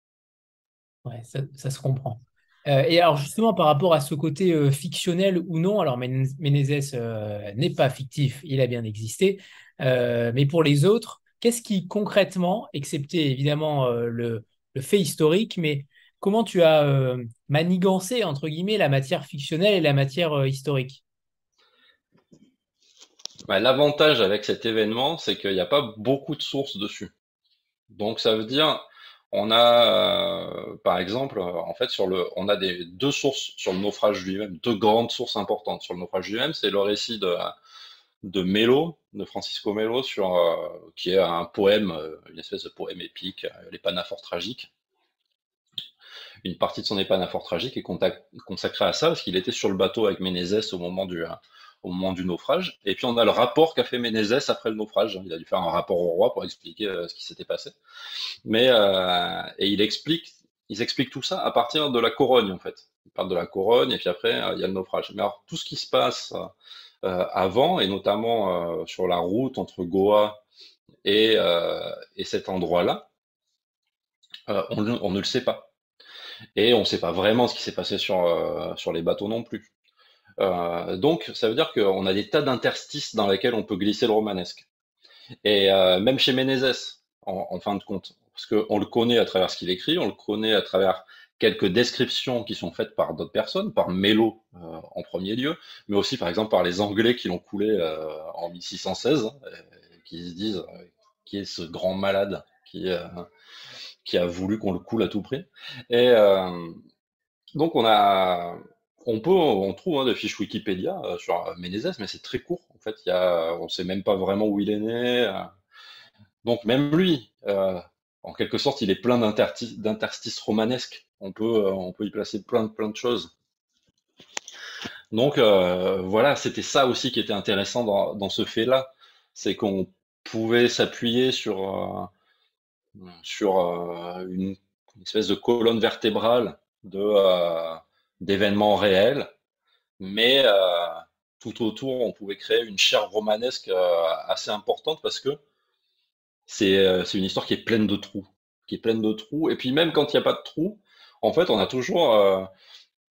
Ouais, ça, se comprend. Euh, et alors justement, par rapport à ce côté euh, fictionnel ou non, alors Ménézès euh, n'est pas fictif, il a bien existé, mais pour les autres, qu'est-ce qui concrètement, excepté évidemment le, le, fait historique, mais comment tu as manigancé, entre guillemets, la matière fictionnelle et la matière historique? Bah, l'avantage avec cet événement, c'est qu'il n'y a pas beaucoup de sources dessus. Donc ça veut dire, on a, euh, par exemple, en fait, sur le, on a deux sources sur le naufrage lui-même, deux grandes sources importantes sur le naufrage lui-même. C'est le récit de, de Melo, de Francisco Melo, sur, euh, qui est un poème, euh, une espèce de poème épique, l'épanaphore tragique. Une partie de son épanaphore tragique est consacrée à ça, parce qu'il était sur le bateau avec Ménézès au moment du, au moment du naufrage. Et puis on a le rapport qu'a fait Ménézès après le naufrage. Il a dû faire un rapport au roi pour expliquer euh, ce qui s'était passé. Mais euh, et il explique, ils expliquent tout ça à partir de la Corogne en fait. Il parle de la Corogne et puis après euh, il y a le naufrage. Mais alors tout ce qui se passe avant et notamment sur la route entre Goa et, et cet endroit-là, on, on, ne le sait pas. Et on ne sait pas vraiment ce qui s'est passé sur, sur les bateaux non plus. Euh, donc, ça veut dire qu'on a des tas d'interstices dans lesquels on peut glisser le romanesque. Et euh, même chez Ménézès, en, fin de compte, parce qu'on le connaît à travers ce qu'il écrit, on le connaît à travers quelques descriptions qui sont faites par d'autres personnes, par Mélo euh, en premier lieu, mais aussi par exemple par les Anglais qui l'ont coulé en 1616, qui se disent qui est ce grand malade qui, qui a voulu qu'on le coule à tout prix? Et donc on a on peut, on trouve hein, des fiches Wikipédia euh, sur euh, Ménézès, mais c'est très court. En fait, on sait même pas vraiment où il est né. Euh. Donc même lui, en quelque sorte, il est plein d'interstices romanesques. On peut, y placer plein, plein de choses. Donc voilà, c'était ça aussi qui était intéressant dans, ce fait-là, c'est qu'on pouvait s'appuyer sur, sur une, espèce de colonne vertébrale de d'événements réels, mais tout autour, on pouvait créer une chair romanesque assez importante parce que c'est une histoire qui est pleine de trous, qui est pleine de trous. Et puis même quand il n'y a pas de trous, en fait, on a toujours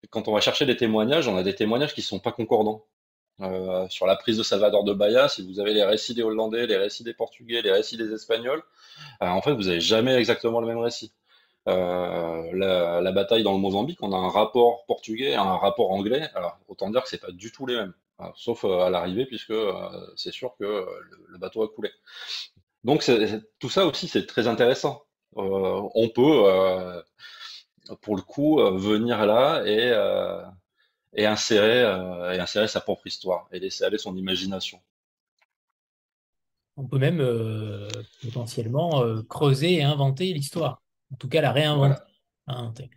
quand on va chercher des témoignages, on a des témoignages qui ne sont pas concordants. Euh, sur la prise de Salvador de Bahia, si vous avez les récits des Hollandais, les récits des Portugais, les récits des Espagnols, euh, en fait, vous n'avez jamais exactement le même récit. Euh, la, bataille dans le Mozambique, on a un rapport portugais un rapport anglais. Autant dire que c'est pas du tout les mêmes, sauf à l'arrivée, puisque c'est sûr que le, bateau a coulé. Donc, tout ça aussi, c'est très intéressant. on peut pour le coup, euh, venir là euh, euh, et insérer sa propre histoire et laisser aller son imagination. On peut même potentiellement creuser et inventer l'histoire, en tout cas la réinventer.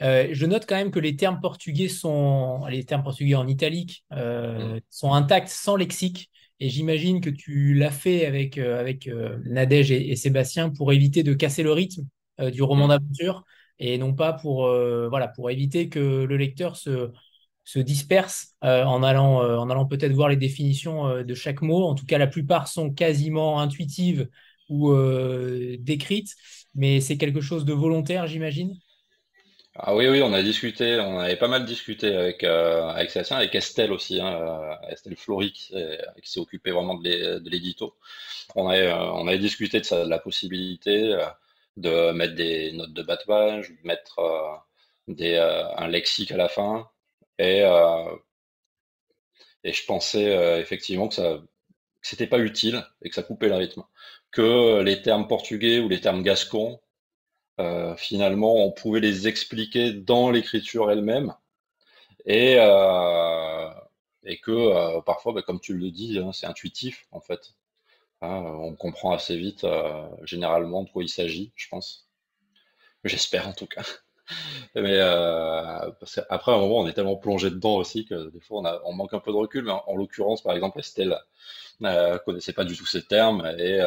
je note quand même que les termes portugais sont, les termes portugais en italique mm. sont intacts sans lexique. Et j'imagine que tu l'as fait avec, avec Nadège et, Sébastien pour éviter de casser le rythme du roman mm. d'aventure et non pas pour, euh, voilà, pour éviter que le lecteur se, se disperse euh, en allant, euh, en allant peut-être voir les définitions de chaque mot. En tout cas, la plupart sont quasiment intuitives ou décrites, mais c'est quelque chose de volontaire, j'imagine? Ah oui, oui, on a discuté, on avait pas mal discuté avec, avec Sébastien, avec Estelle aussi, hein, Estelle Flory qui, s'est occupée vraiment de l'édito. On avait, on avait discuté de, de la possibilité de mettre des notes de bas de page, mettre euh, des, euh, un lexique à la fin. Et, euh, je pensais effectivement que ça c'était pas utile et que ça coupait le rythme. Que les termes portugais ou les termes gascons, finalement, on pouvait les expliquer dans l'écriture elle-même. Et, et que parfois, bah, comme tu le dis, hein, c'est intuitif en fait. Hein, on comprend assez vite, euh, généralement, de quoi il s'agit, je pense. J'espère en tout cas. Mais euh, après, à un moment, on est tellement plongé dedans aussi que des fois, on, manque un peu de recul. Mais en, l'occurrence, par exemple, Estelle euh, connaissait pas du tout ces termes et,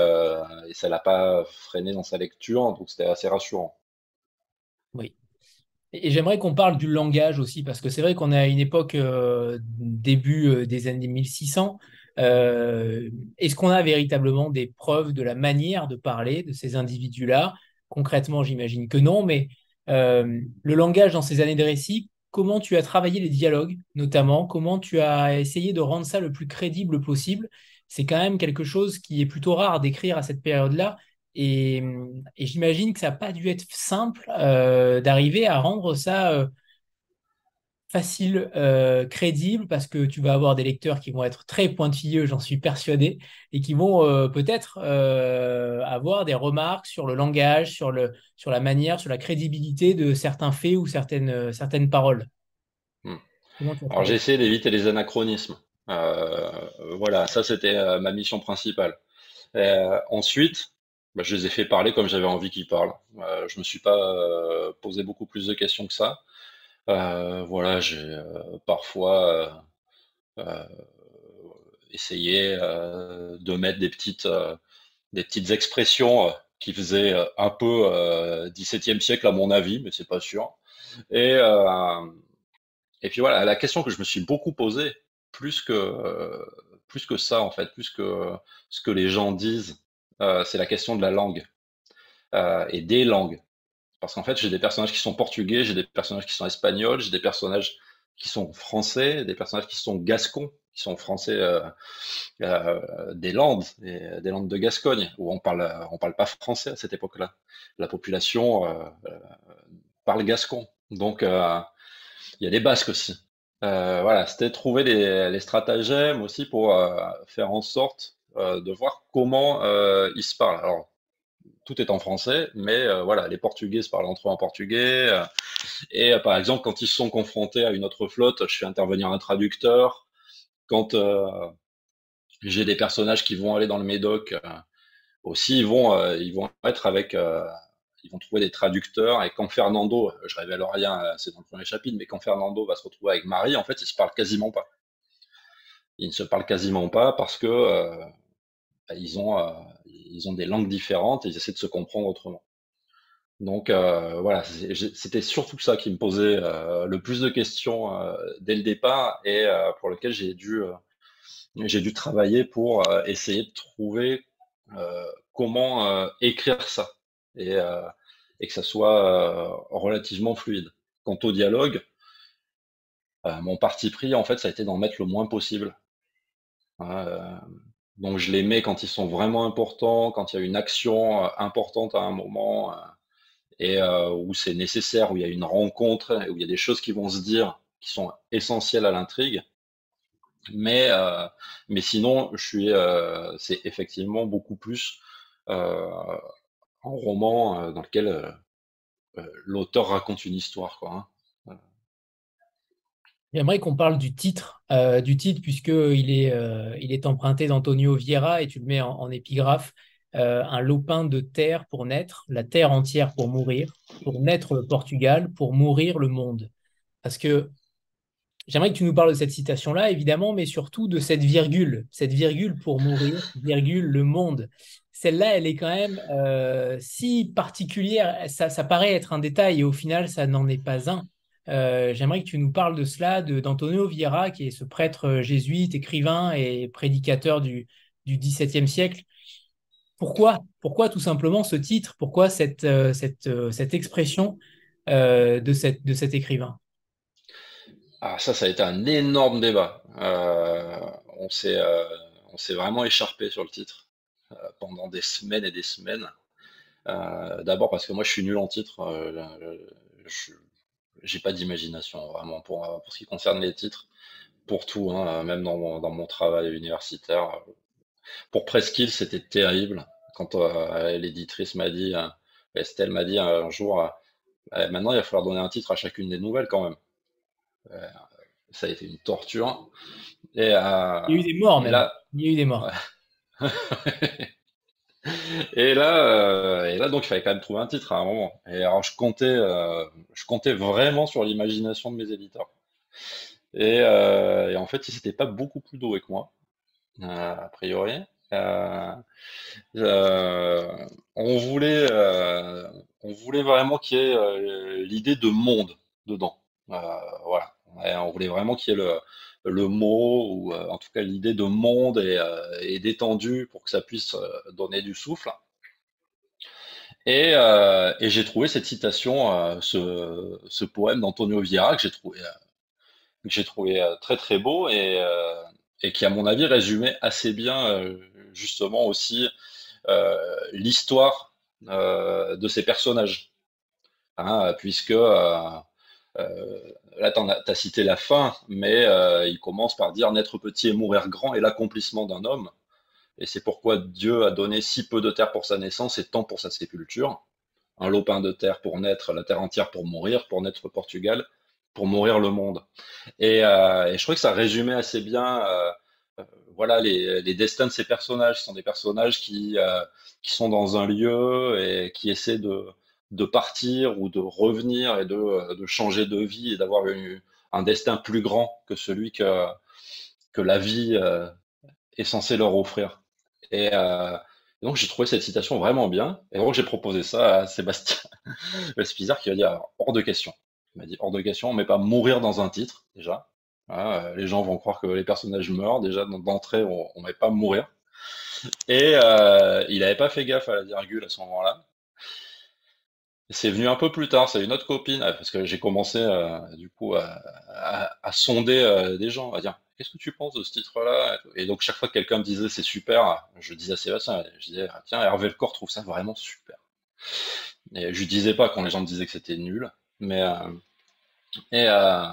et ça l'a pas freiné dans sa lecture, donc c'était assez rassurant. Oui. Et j'aimerais qu'on parle du langage aussi, parce que c'est vrai qu'on est à une époque début des années 1600 euh, est-ce qu'on a véritablement des preuves de la manière de parler de ces individus-là? Concrètement, j'imagine que non, mais euh, le langage dans ces années de récit, comment tu as travaillé les dialogues, notamment Comment tu as essayé de rendre ça le plus crédible possible C'est quand même quelque chose qui est plutôt rare d'écrire à cette période-là. Et, j'imagine que ça n'a pas dû être simple euh, d'arriver à rendre ça facile, euh, crédible, parce que tu vas avoir des lecteurs qui vont être très pointilleux, j'en suis persuadé, et qui vont euh, peut-être euh, avoir des remarques sur le langage, sur, le, sur la manière, sur la crédibilité de certains faits ou certaines, certaines paroles. Hmm. Alors j'ai essayé d'éviter les anachronismes. voilà, ça c'était ma mission principale. ensuite, bah, je les ai fait parler comme j'avais envie qu'ils parlent. je me suis pas posé beaucoup plus de questions que ça. Euh, voilà, j'ai euh, parfois euh, essayé de mettre des petites, expressions qui faisaient un peu 17e siècle à mon avis, mais c'est pas sûr. Et, et puis voilà, la question que je me suis beaucoup posée, plus que, plus que ça en fait, plus que ce que les gens disent, c'est la question de la langue et des langues. Parce qu'en fait, j'ai des personnages qui sont portugais, j'ai des personnages qui sont espagnols, j'ai des personnages qui sont français, des personnages qui sont gascons, qui sont français euh, euh, des Landes, des Landes de Gascogne, où on parle, parle pas français à cette époque-là. La population euh, parle gascon. Donc, il y a des Basques aussi. voilà, c'était trouver les, les, stratagèmes aussi pour faire en sorte de voir comment ils se parlent. Alors, tout est en français, mais euh, voilà, les Portugais se parlent entre eux en portugais. Euh, et euh, par exemple, quand ils sont confrontés à une autre flotte, je fais intervenir un traducteur. Quand j'ai des personnages qui vont aller dans le Médoc, aussi, ils vont, être avec, ils vont trouver des traducteurs et quand Fernando, je révèle rien, c'est dans le premier chapitre, mais quand Fernando va se retrouver avec Marie, en fait, ils se parlent quasiment pas. Ils ne se parlent quasiment pas parce que ils ont ils ont des langues différentes et ils essaient de se comprendre autrement. Donc euh, voilà, c'était surtout ça qui me posait euh, le plus de questions euh, dès le départ et pour lequel j'ai dû j'ai dû travailler pour essayer de trouver comment écrire ça et, et que ça soit relativement fluide. Quant au dialogue, mon parti pris en fait ça a été d'en mettre le moins possible. Donc je les mets quand ils sont vraiment importants, quand il y a une action importante à un moment et euh, où c'est nécessaire, où il y a une rencontre, où il y a des choses qui vont se dire qui sont essentielles à l'intrigue. Mais, euh, sinon, je suis, euh, c'est effectivement beaucoup plus un roman dans lequel l'auteur raconte une histoire. Hein. J'aimerais qu'on parle du titre, du titre puisqu'il est, il est emprunté d'Antonio Vieira et tu le mets en épigraphe. Euh, un lopin de terre pour naître, la terre entière pour mourir, pour naître le Portugal, pour mourir le monde. Parce que j'aimerais que tu nous parles de cette citation-là, évidemment, mais surtout de cette virgule, cette virgule pour mourir, virgule le monde. Celle-là, elle est quand même euh, si particulière, ça, paraît être un détail et au final, ça n'en est pas un. Euh, j'aimerais que tu nous parles de cela, d'Antonio Vieira, qui est ce prêtre jésuite, écrivain et prédicateur du, XVIIe siècle, pourquoi Pourquoi tout simplement ce titre? Pourquoi cette, euh, euh, expression euh, de cet écrivain? Ah, Ça, ça a été un énorme débat. on s'est on s'est vraiment écharpé sur le titre pendant des semaines et des semaines. D'abord parce que moi, je suis nul en titre. je j'ai pas d'imagination vraiment pour, pour ce qui concerne les titres. Pour tout, hein, même dans mon, dans mon travail universitaire, pour Presqu'île, c'était terrible. Quand euh, l'éditrice m'a dit, euh, Estelle m'a dit un jour, euh, maintenant il va falloir donner un titre à chacune des nouvelles quand même. ça a été une torture. Et, il y a eu des morts, mais là, il y a eu des morts. et là, et là, donc, il fallait quand même trouver un titre à un moment. Et alors, je comptais, je comptais vraiment sur l'imagination de mes éditeurs. Et, et en fait, ils n'étaient pas beaucoup plus doués que moi. Euh, a priori. Euh, euh, on voulait, on voulait vraiment qu'il y ait l'idée de monde dedans. voilà. on voulait vraiment qu'il y ait le, le mot, ou en tout cas l'idée de monde et, d'étendue pour que ça puisse donner du souffle. Et, j'ai trouvé cette citation, ce, poème d'Antonio Vieira que j'ai trouvé, trouvé très très beau et, qui, à mon avis, résumait assez bien euh, justement aussi euh, l'histoire euh, de ces personnages. Hein, puisque là, tu as, cité la fin, mais il commence par dire naître petit et mourir grand est l'accomplissement d'un homme. Et c'est pourquoi Dieu a donné si peu de terre pour sa naissance et tant pour sa sépulture. Un lopin de terre pour naître, la terre entière pour mourir, pour naître Portugal, pour mourir le monde. Et, euh, et, je trouvais que ça résumait assez bien euh, euh, voilà les, destins de ces personnages. Ce sont des personnages qui, euh, qui sont dans un lieu et qui essaient de, de partir ou de revenir et de, de changer de vie et d'avoir un destin plus grand que celui que, que la vie euh, est censée leur offrir. Et, donc j'ai trouvé cette citation vraiment bien. Et donc j'ai proposé ça à Sébastien Spizard qui a dit hors de question. Il m'a dit hors de question, on met pas mourir dans un titre, déjà. Euh, les gens vont croire que les personnages meurent. Déjà, d'entrée, on ne met pas mourir. Et euh, il n'avait pas fait gaffe à la virgule à ce moment-là. C'est venu un peu plus tard, c'est une autre copine, euh, parce que j'ai commencé du coup à, sonder des gens, à dire qu'est-ce que tu penses de ce titre-là Et donc chaque fois que quelqu'un me disait c'est super, je disais à Sébastien, je disais ah, tiens Hervé Le Corps trouve ça vraiment super. Et je disais pas quand les gens me disaient que c'était nul, mais euh, et, euh,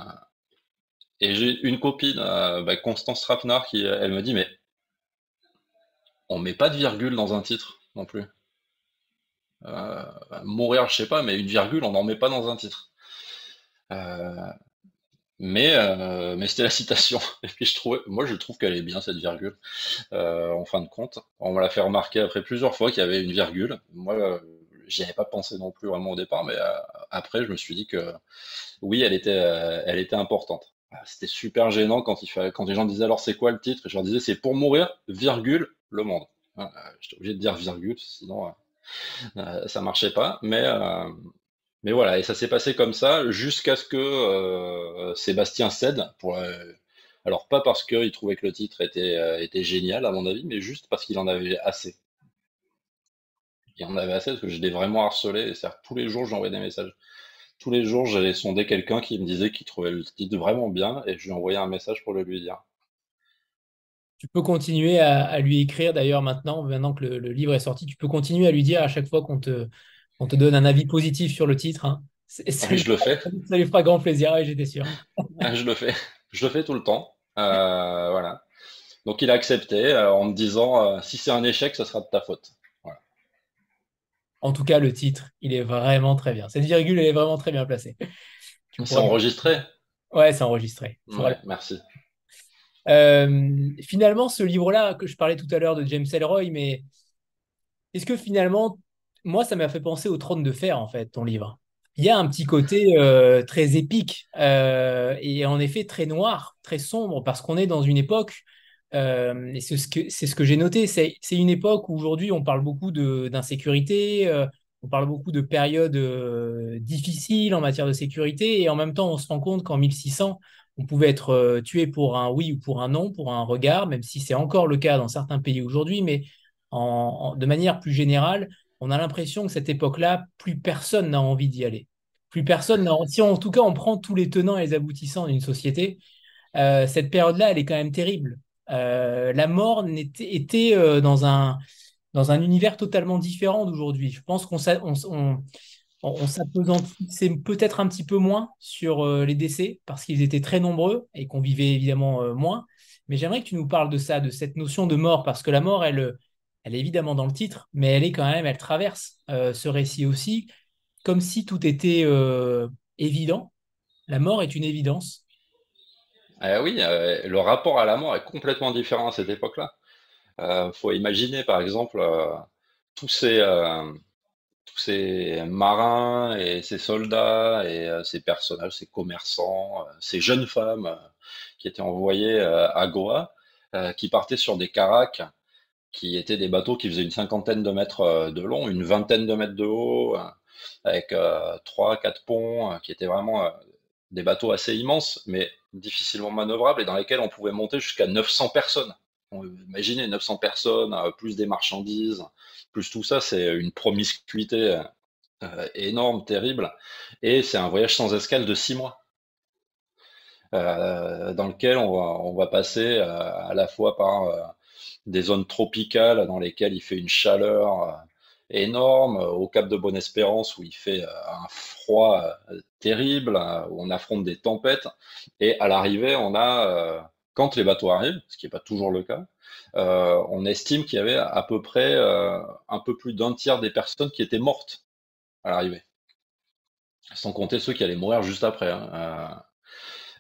j'ai une copine, euh, bah, Constance Rapnard, qui elle me dit mais on met pas de virgule dans un titre non plus. Mourir, je sais pas, mais une virgule, on n'en met pas dans un titre. mais mais c'était la citation. Et puis je trouvais, moi je trouve qu'elle est bien cette virgule. en fin de compte, on me l'a fait remarquer après plusieurs fois qu'il y avait une virgule. Moi, j'y avais pas pensé non plus vraiment au départ, mais après, je me suis dit que oui, elle était, elle était importante. C'était super gênant quand, il fallait, quand les gens disaient alors c'est quoi le titre? Je leur disais c'est pour mourir, virgule, le monde. J'étais obligé de dire virgule, sinon ça marchait pas. Mais, mais voilà, et ça s'est passé comme ça jusqu'à ce que Sébastien cède pour alors pas parce qu'il trouvait que le titre était, euh, était génial à mon avis, mais juste parce qu'il en avait assez. Il en avait assez parce que je l'ai vraiment harcelé. C'est-à-dire tous les jours j'envoyais des messages. Tous les jours j'allais sonder quelqu'un qui me disait qu'il trouvait le titre vraiment bien et je lui envoyais un message pour le lui dire. Tu peux continuer à, lui écrire d'ailleurs maintenant, maintenant que le, livre est sorti, tu peux continuer à lui dire à chaque fois qu'on te, te donne un avis positif sur le titre. Hein. je le fais. Ça lui fera grand plaisir, j'étais sûr. je le fais. Je le fais tout le temps. Euh, voilà. Donc il a accepté euh, en me disant euh, si c'est un échec, ce sera de ta faute. En tout cas, le titre, il est vraiment très bien. Cette virgule, elle est vraiment très bien placée. C'est enregistré Ouais, c'est enregistré. merci. Finalement, ce livre-là, que je parlais tout à l'heure de James Ellroy, mais est-ce que finalement, moi, ça m'a fait penser au Trône de Fer, en fait, ton livre? Il y a un petit côté euh, très épique euh, et en effet très noir, très sombre, parce qu'on est dans une époque, euh, et c'est ce que, ce que j'ai noté, c'est une époque où aujourd'hui on parle beaucoup d'insécurité, on parle beaucoup de périodes difficiles en matière de sécurité, et en même temps on se rend compte qu'en 1600, on pouvait être tué pour un oui ou pour un non, pour un regard, même si c'est encore le cas dans certains pays aujourd'hui, mais de manière plus générale, on a l'impression que cette époque-là, plus personne n'a envie d'y aller. Plus personne n'a Si en tout cas on prend tous les tenants et les aboutissants d'une société, euh, cette période-là, elle est quand même terrible. Euh, la mort était, euh, dans, un, dans un univers totalement différent d'aujourd'hui. Je pense qu'on on, c'est peut-être un petit peu moins sur les décès parce qu'ils étaient très nombreux et qu'on vivait évidemment moins. Mais j'aimerais que tu nous parles de ça, de cette notion de mort, parce que la mort, elle, elle est évidemment dans le titre, mais elle est quand même, elle traverse euh, ce récit aussi, comme si tout était euh, évident. La mort est une évidence. Eh oui, euh, le rapport à la mort est complètement différent à cette époque-là. Il faut imaginer, par exemple, tous ces, tous ces marins et ces soldats et ces personnages, ces commerçants, ces jeunes femmes qui étaient envoyés à Goa, qui partaient sur des caracs qui étaient des bateaux qui faisaient une cinquantaine de mètres euh, de long, une vingtaine de mètres de haut, euh, avec euh, trois, quatre ponts, qui étaient vraiment des bateaux assez immenses, mais difficilement manœuvrables et dans lesquels on pouvait monter jusqu'à 900 personnes. imaginez 900 personnes, plus des marchandises, plus tout ça, c'est une promiscuité énorme, terrible, et c'est un voyage sans escale de six mois. dans lequel on va, on va passer à la fois par des zones tropicales dans lesquelles il fait une chaleur euh, énorme, euh, au Cap de Bonne-Espérance où il fait euh, un froid terrible, où on affronte des tempêtes, et à l'arrivée, on a, quand les bateaux arrivent, ce qui n'est pas toujours le cas, on estime qu'il y avait à peu près un peu plus d'un tiers des personnes qui étaient mortes à l'arrivée, sans compter ceux qui allaient mourir juste après. Hein,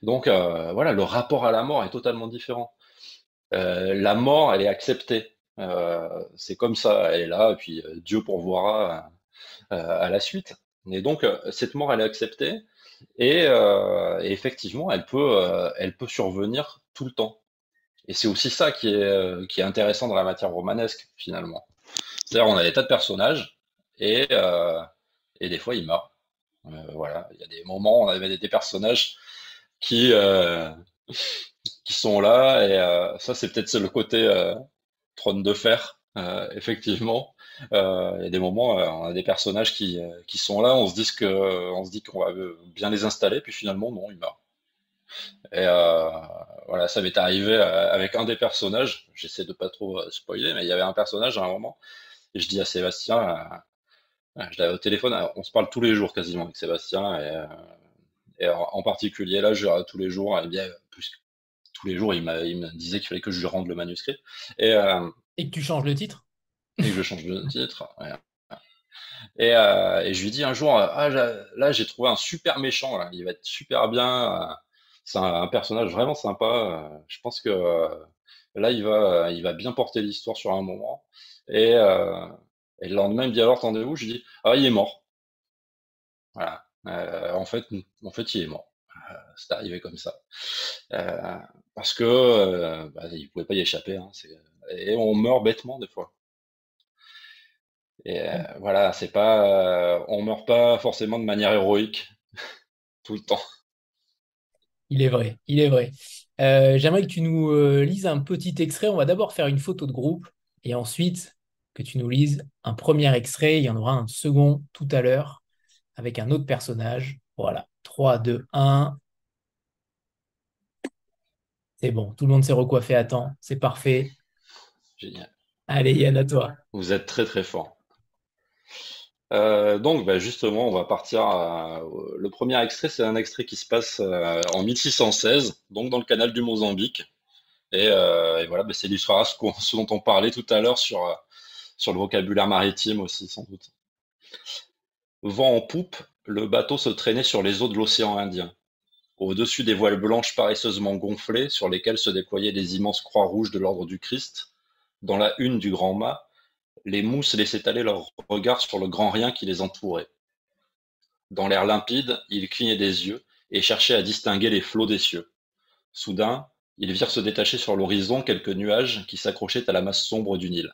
donc voilà, le rapport à la mort est totalement différent. Euh, la mort, elle est acceptée. Euh, c'est comme ça, elle est là, et puis euh, Dieu pourvoira à la suite. Et donc, cette mort, elle est acceptée, et, effectivement, elle peut survenir tout le temps. Et c'est aussi ça qui est, qui est intéressant dans la matière romanesque, finalement. C'est-à-dire, on a des tas de personnages, et, et des fois, ils meurent. voilà, il y a des moments où on avait des, personnages qui, sont là. Et euh, ça, c'est peut-être le côté euh, trône de fer, euh, effectivement. Il y a des moments, on a des personnages qui, sont là, on se dit qu'on va bien les installer, puis finalement, non, ils meurent. Et voilà, ça m'est arrivé avec un des personnages. J'essaie de pas trop spoiler, mais il y avait un personnage à un moment. Et je dis à Sébastien, je l'avais au téléphone, on se parle tous les jours quasiment avec Sébastien. Et, en particulier là, je tous les jours, et bien, plus, tous les jours, il, me disait qu'il fallait que je lui rende le manuscrit. Et, euh, et que tu changes le titre? Et que je change le titre. Euh, et, je lui dis un jour, ah, là j'ai trouvé un super méchant, il va être super bien. C'est un, personnage vraiment sympa. Je pense que là il va, il va bien porter l'histoire sur un moment. Et, Et le lendemain, il me dit alors, attendez-vous, je dis, ah, il est mort. Voilà. en fait, en fait, il est mort. c'est arrivé comme ça. parce que bah, il pouvait pas y échapper. Hein, et on meurt bêtement des fois. Et voilà, c'est pas, on meurt pas forcément de manière héroïque tout le temps. Il est vrai, il est vrai. Euh, j'aimerais que tu nous euh, lises un petit extrait. On va d'abord faire une photo de groupe et ensuite que tu nous lises un premier extrait. Il y en aura un second tout à l'heure avec un autre personnage. Voilà, 3, 2, 1. C'est bon, tout le monde s'est recoiffé à temps. C'est parfait. Génial. Allez, Yann, à toi. Vous êtes très très fort. Euh, donc, bah, justement, on va partir. le premier extrait, c'est un extrait qui se passe euh, en 1616, donc dans le canal du Mozambique. Et, euh, voilà, bah, c'est l'histoire ce, ce, dont on parlait tout à l'heure sur, sur le vocabulaire maritime aussi, sans doute. Vent en poupe, le bateau se traînait sur les eaux de l'océan Indien. Au-dessus des voiles blanches paresseusement gonflées, sur lesquelles se déployaient les immenses croix rouges de l'ordre du Christ, dans la une du grand mât, les mousses laissaient aller leur regard sur le grand rien qui les entourait. Dans l'air limpide, ils clignaient des yeux et cherchaient à distinguer les flots des cieux. Soudain, ils virent se détacher sur l'horizon quelques nuages qui s'accrochaient à la masse sombre du Nil.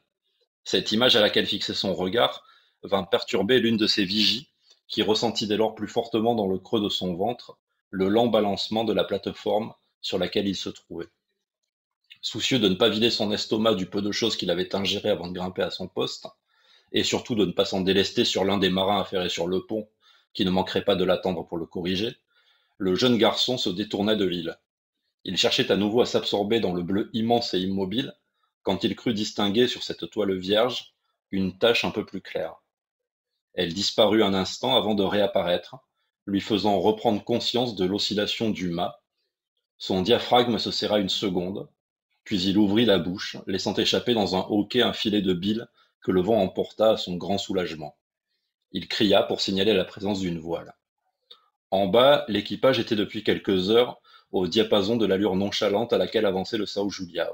Cette image à laquelle fixait son regard vint perturber l'une de ses vigies, qui ressentit dès lors plus fortement dans le creux de son ventre le lent balancement de la plateforme sur laquelle il se trouvait. Soucieux de ne pas vider son estomac du peu de choses qu'il avait ingéré avant de grimper à son poste, et surtout de ne pas s'en délester sur l'un des marins affairés sur le pont, qui ne manquerait pas de l'attendre pour le corriger, le jeune garçon se détournait de l'île. Il cherchait à nouveau à s'absorber dans le bleu immense et immobile, quand il crut distinguer sur cette toile vierge une tache un peu plus claire. Elle disparut un instant avant de réapparaître, lui faisant reprendre conscience de l'oscillation du mât. Son diaphragme se serra une seconde, puis il ouvrit la bouche, laissant échapper dans un hoquet un filet de bile que le vent emporta à son grand soulagement. Il cria pour signaler la présence d'une voile. En bas, l'équipage était depuis quelques heures au diapason de l'allure nonchalante à laquelle avançait le Sao Julia.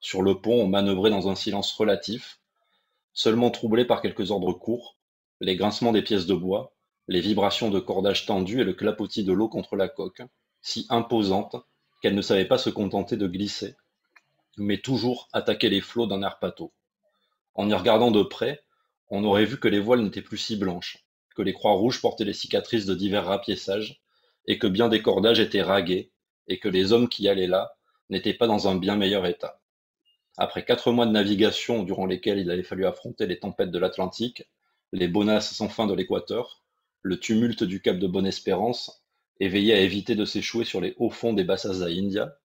Sur le pont, on manœuvrait dans un silence relatif, seulement troublé par quelques ordres courts, les grincements des pièces de bois, les vibrations de cordage tendu et le clapotis de l'eau contre la coque, si imposante qu'elle ne savait pas se contenter de glisser, mais toujours attaquer les flots d'un air pâteau. En y regardant de près, on aurait vu que les voiles n'étaient plus si blanches, que les croix rouges portaient les cicatrices de divers rapiessages, et que bien des cordages étaient ragués, et que les hommes qui allaient là n'étaient pas dans un bien meilleur état. Après quatre mois de navigation durant lesquels il avait fallu affronter les tempêtes de l'Atlantique, les bonasses sans fin de l'équateur, le tumulte du cap de Bonne-Espérance, et veiller à éviter de s'échouer sur les hauts fonds des Bassas à India,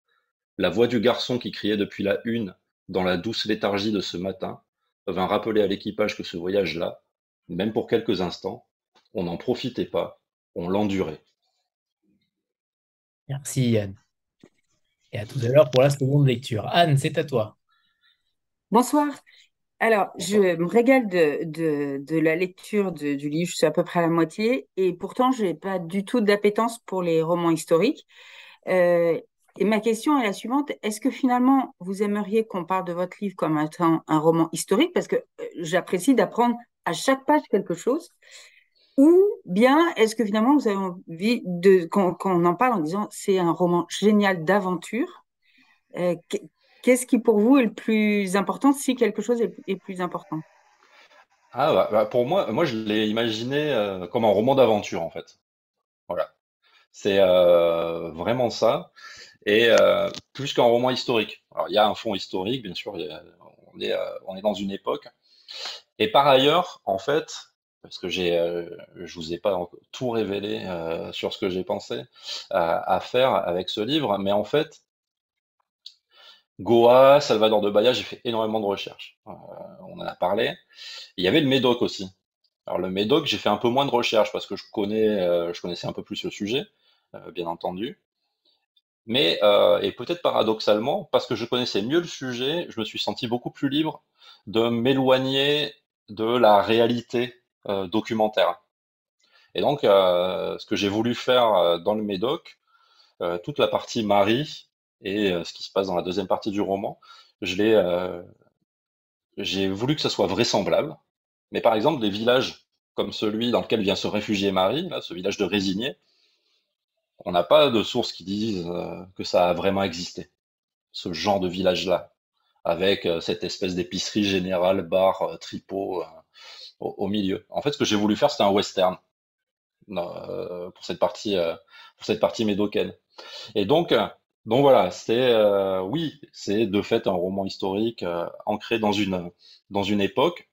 la voix du garçon qui criait depuis la une, dans la douce léthargie de ce matin, vint rappeler à l'équipage que ce voyage-là, même pour quelques instants, on n'en profitait pas, on l'endurait. Merci Yann. Et à tout à l'heure pour la seconde lecture. Anne, c'est à toi. Bonsoir. Alors, je me régale de, la lecture du livre, je suis à peu près à la moitié, et pourtant, je n'ai pas du tout d'appétence pour les romans historiques. Euh, et ma question est la suivante. Est-ce que finalement, vous aimeriez qu'on parle de votre livre comme étant un roman historique? Parce que euh, j'apprécie d'apprendre à chaque page quelque chose. Ou bien est-ce que finalement, vous avez envie de, qu'on, en parle en disant c'est un roman génial d'aventure? Euh, Qu'est-ce qui pour vous est le plus important si quelque chose est, plus important? Ah bah, bah, pour moi, moi je l'ai imaginé euh, comme un roman d'aventure en fait. Voilà, c'est vraiment ça et euh, plus qu'un roman historique. Alors il y a un fond historique, bien sûr, on, est, euh, on est dans une époque. Et par ailleurs, en fait, parce que j'ai, euh, je vous ai pas tout révélé sur ce que j'ai pensé à faire avec ce livre, mais en fait, Goa, Salvador de Bahia, j'ai fait énormément de recherches. on en a parlé. Il y avait le Médoc aussi. Alors le Médoc, j'ai fait un peu moins de recherches parce que je connais, je connaissais un peu plus le sujet, bien entendu. Mais, euh, et peut-être paradoxalement, parce que je connaissais mieux le sujet, je me suis senti beaucoup plus libre de m'éloigner de la réalité euh, documentaire. Et donc, euh, ce que j'ai voulu faire dans le Médoc, toute la partie Marie et ce qui se passe dans la deuxième partie du roman, je j'ai voulu que ça soit vraisemblable. Mais par exemple, des villages comme celui dans lequel vient se réfugier Marie, ce village de Résigné, on n'a pas de sources qui disent euh, que ça a vraiment existé, ce genre de village-là, avec euh, cette espèce d'épicerie générale, bar, euh, tripot au, milieu. En fait, ce que j'ai voulu faire, c'était un western pour cette partie, pour cette partie médocaine. Et donc, donc voilà, c'est oui, c'est de fait un roman historique ancré dans une dans une époque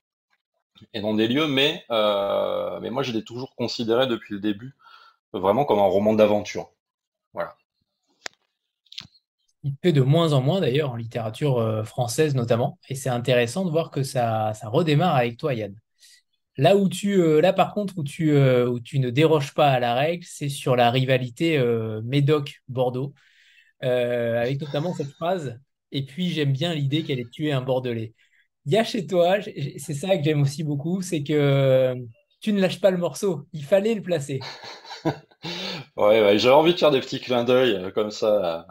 et dans des lieux, mais mais moi je l'ai toujours considéré depuis le début vraiment comme un roman d'aventure. Voilà. Il fait de moins en moins d'ailleurs en littérature euh, française notamment, et c'est intéressant de voir que ça, ça redémarre avec toi, Yann. Là où tu, euh, là par contre où tu, euh, où tu ne déroges pas à la règle, c'est sur la rivalité Médoc-Bordeaux, avec notamment cette phrase. Et puis j'aime bien l'idée qu'elle ait tué un Bordelais. Il y a chez toi, c'est ça que j'aime aussi beaucoup, c'est que tu ne lâches pas le morceau. Il fallait le placer. ouais, j'avais envie de faire des petits clins d'œil euh, comme ça.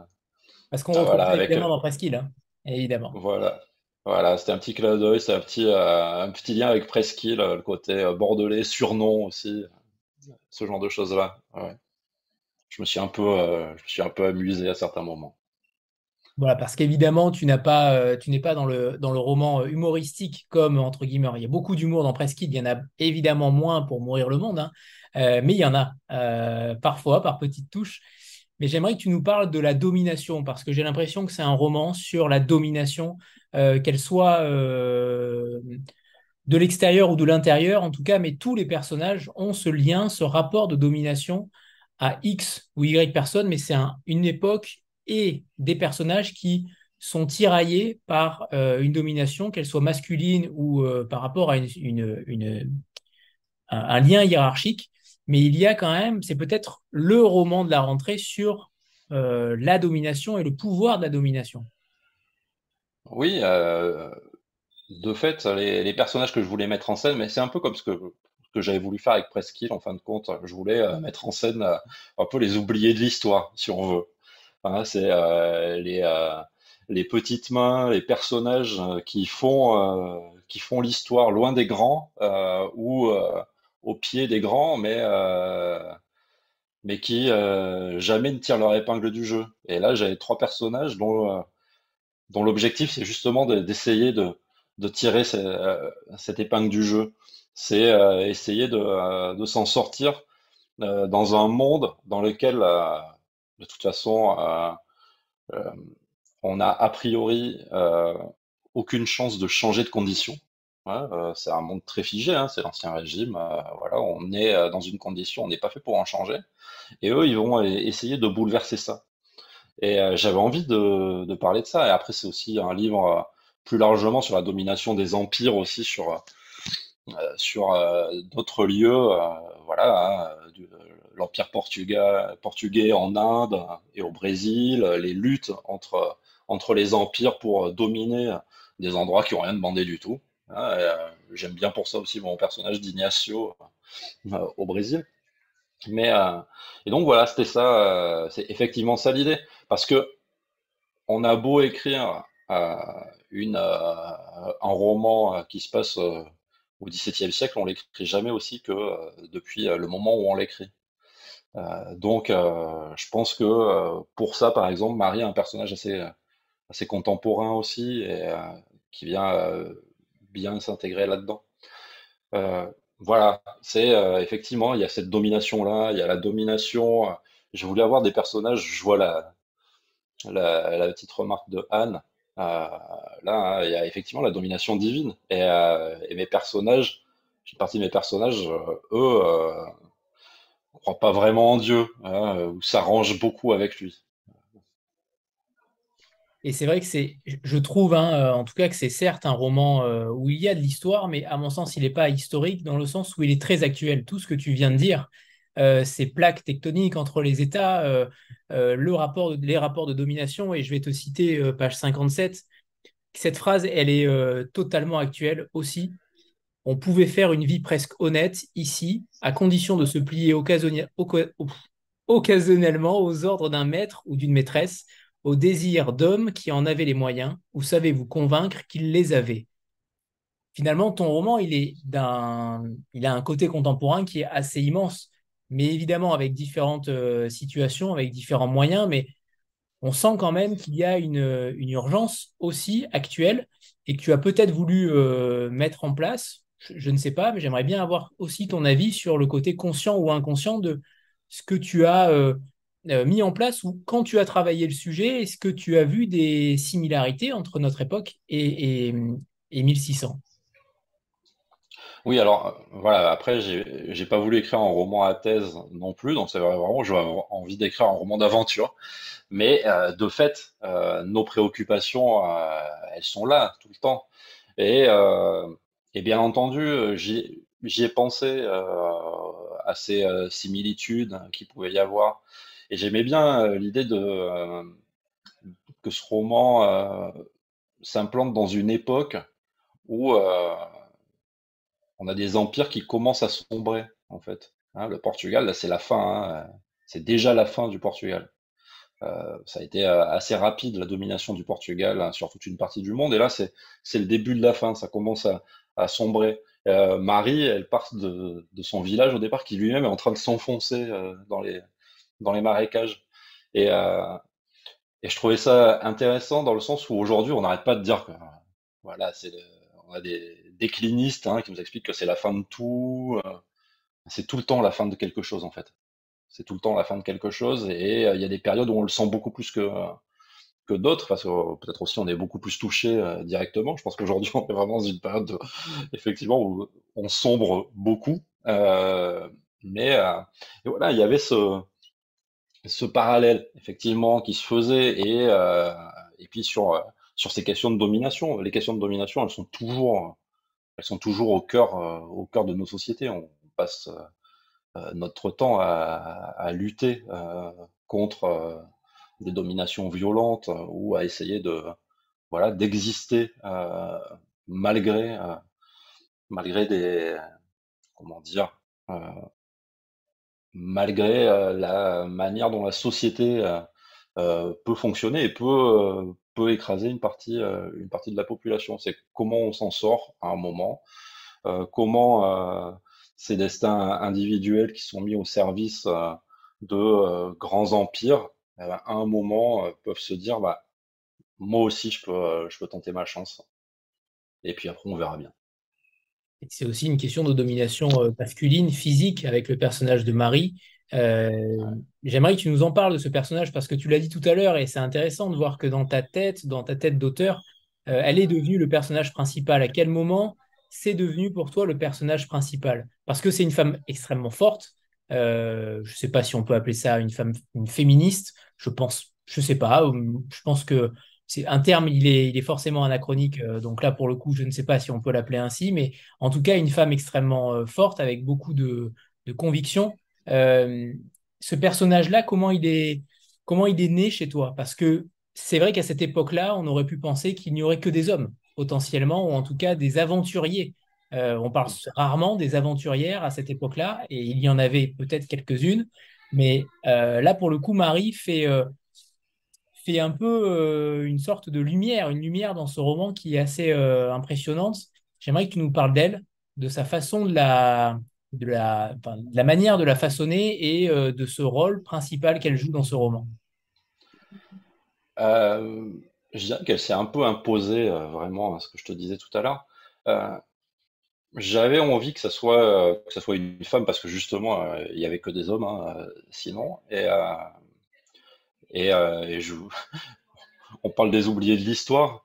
Parce qu'on retrouve voilà, évidemment dans Presqu'île, hein, évidemment. Voilà. Voilà, c'était un petit clin d'œil, c'est un petit, euh, un petit lien avec Presqu'île, le côté bordelais, surnom aussi, ce genre de choses-là. Je me suis un peu, je me suis un peu amusé à certains moments. Voilà, parce qu'évidemment, pas, tu n'es pas dans le, roman humoristique comme entre guillemets. Il y a beaucoup d'humour dans Presqu'île, il y en a évidemment moins pour Mourir le monde, hein, euh, mais il y en a euh, parfois par petites touches. Mais j'aimerais que tu nous parles de la domination, parce que j'ai l'impression que c'est un roman sur la domination, euh, qu'elle soit de l'extérieur ou de l'intérieur, en tout cas, mais tous les personnages ont ce lien, ce rapport de domination à X ou Y personnes, mais c'est une époque et des personnages qui sont tiraillés par une domination, qu'elle soit masculine ou par rapport à un, lien hiérarchique mais il y a quand même, c'est peut-être le roman de la rentrée sur euh, la domination et le pouvoir de la domination. Oui, euh, de fait, les, personnages que je voulais mettre en scène, mais c'est un peu comme ce que, que j'avais voulu faire avec Presqu'île, en fin de compte, je voulais euh, mettre en scène un peu les oubliés de l'histoire, si on veut. C'est les, les petites mains, les personnages qui font, font l'histoire loin des grands, ou au pied des grands, mais, euh, mais qui euh, jamais ne tirent leur épingle du jeu. Et là, j'avais trois personnages dont, euh, dont l'objectif, c'est justement d'essayer de, de, tirer cette épingle du jeu. C'est essayer de, de s'en sortir dans un monde dans lequel, de toute façon, on a a priori aucune chance de changer de condition. Euh, c'est un monde très figé, hein, c'est l'ancien régime. Euh, on est euh, dans une condition, on n'est pas fait pour en changer. Et eux, ils vont essayer de bouleverser ça. Et j'avais envie de, parler de ça. Et après, c'est aussi un livre plus largement sur la domination des empires aussi sur sur d'autres lieux. voilà, hein, l'empire portugais, en Inde et au Brésil, les luttes entre entre les empires pour dominer des endroits qui ont rien demandé du tout. Ah, euh, j'aime bien pour ça aussi mon personnage d'Ignacio euh, au Brésil. Mais euh, et donc voilà, c'était ça, c'est effectivement ça l'idée, parce que on a beau écrire un roman qui se passe au XVIIe siècle, on l'écrit jamais aussi que depuis le moment où on l'écrit. Donc, je pense que pour ça, par exemple, Marie est un personnage assez contemporain aussi et qui vient bien s'intégrer là-dedans. Euh, voilà, c'est euh, effectivement, il y a cette domination-là, il y a la domination. Euh, je voulais avoir des personnages, je vois la, la, petite remarque de Anne. là, il y a effectivement la domination divine. Et, mes personnages, une partie de mes personnages, eux, pas vraiment en Dieu, hein, ou s'arrangent beaucoup avec lui. Et c'est vrai que c'est, je trouve, hein, euh, en tout cas, que c'est certes un roman euh, où il y a de l'histoire, mais à mon sens, il n'est pas historique dans le sens où il est très actuel. Tout ce que tu viens de dire, euh, ces plaques tectoniques entre les États, le rapport, les rapports de domination, et je vais te citer page 57, cette phrase, elle est totalement actuelle aussi. On pouvait faire une vie presque honnête ici, à condition de se plier occasionnellement aux ordres d'un maître ou d'une maîtresse au désir d'hommes qui en avaient les moyens, ou savez-vous convaincre qu'ils les avaient. Finalement, ton roman, il, est il a un côté contemporain qui est assez immense, mais évidemment avec différentes euh, situations, avec différents moyens, mais on sent quand même qu'il y a une, une, urgence aussi actuelle et que tu as peut-être voulu euh, mettre en place, je, ne sais pas, mais j'aimerais bien avoir aussi ton avis sur le côté conscient ou inconscient de ce que tu as euh, mis en place ou quand tu as travaillé le sujet, est-ce que tu as vu des similarités entre notre époque et, et, et 1600 oui, alors euh, voilà, après, j'ai pas voulu écrire un roman à thèse non plus, donc c'est vraiment, j'ai envie d'écrire un roman d'aventure. Mais euh, de fait, euh, nos préoccupations, elles sont là tout le temps. Et, et bien entendu, j'y j'y ai pensé à ces similitudes qu'il pouvait y avoir. Et j'aimais bien l'idée que ce roman s'implante dans une époque où on a des empires qui commencent à sombrer, en fait. Hein, le Portugal, là, c'est la fin. Hein, c'est déjà la fin du Portugal. Euh, ça a été euh, assez rapide, la domination du Portugal hein, sur toute une partie du monde. Et là, c'est le début de la fin. Ça commence à, à sombrer. Euh, Marie, elle part de, son village au départ, qui lui-même est en train de s'enfoncer euh, dans, les, dans les marécages. Et, euh, et je trouvais ça intéressant dans le sens où aujourd'hui, on n'arrête pas de dire que voilà, c'est on a des, décliniste hein, qui nous explique que c'est la fin de tout. C'est tout le temps la fin de quelque chose en fait. C'est tout le temps la fin de quelque chose et il y a des périodes où on le sent beaucoup plus que que d'autres parce que euh, peut-être aussi on est beaucoup plus touché directement. Je pense qu'aujourd'hui on est vraiment dans une période effectivement où on sombre beaucoup. mais voilà, il y avait ce parallèle effectivement qui se faisait et puis sur ces questions de domination. Les questions de domination, elles sont toujours elles sont toujours au cœur, euh, au cœur de nos sociétés. On passe euh, euh, notre temps à, lutter contre des dominations violentes ou à essayer de voilà d'exister malgré malgré des comment dire malgré la manière dont la société peut fonctionner et peut peut écraser une partie, euh, une partie de la population. C'est comment on s'en sort à un moment, euh, comment euh, ces destins individuels qui sont mis au service de grands empires, eh ben, à un moment peuvent se dire, bah, moi aussi je peux, je peux tenter ma chance. Et puis après, on verra bien. C'est aussi une question de domination masculine, physique, avec le personnage de Marie, euh, j'aimerais que tu nous en parles de ce personnage parce que tu l'as dit tout à l'heure et c'est intéressant de voir que dans ta tête, dans ta tête d'auteur, euh, elle est devenue le personnage principal. À quel moment c'est devenu pour toi le personnage principal? Parce que c'est une femme extrêmement forte. Euh, je ne sais pas si on peut appeler ça une femme une féministe. Je pense, je sais pas. Je pense que c'est un terme, il est, il est forcément anachronique. donc là, pour le coup, je ne sais pas si on peut l'appeler ainsi, mais en tout cas, une femme extrêmement forte avec beaucoup de, de conviction. Euh, ce personnage-là, comment il est, comment il est né chez toi? Parce que c'est vrai qu'à cette époque-là, on aurait pu penser qu'il n'y aurait que des hommes, potentiellement, ou en tout cas des aventuriers. Euh, on parle rarement des aventurières à cette époque-là, et il y en avait peut-être quelques-unes, mais euh, là, pour le coup, Marie fait, fait un peu une sorte de lumière, une lumière dans ce roman qui est assez impressionnante. J'aimerais que tu nous parles d'elle, de sa façon de la, manière de la façonner et euh, de ce rôle principal qu'elle joue dans ce roman euh, Je dirais qu'elle s'est un peu imposée euh, vraiment à ce que je te disais tout à l'heure. J'avais envie que ça soit que ça soit une femme parce que justement il y avait que des hommes hein, sinon. Et et, et on parle des oubliés de l'histoire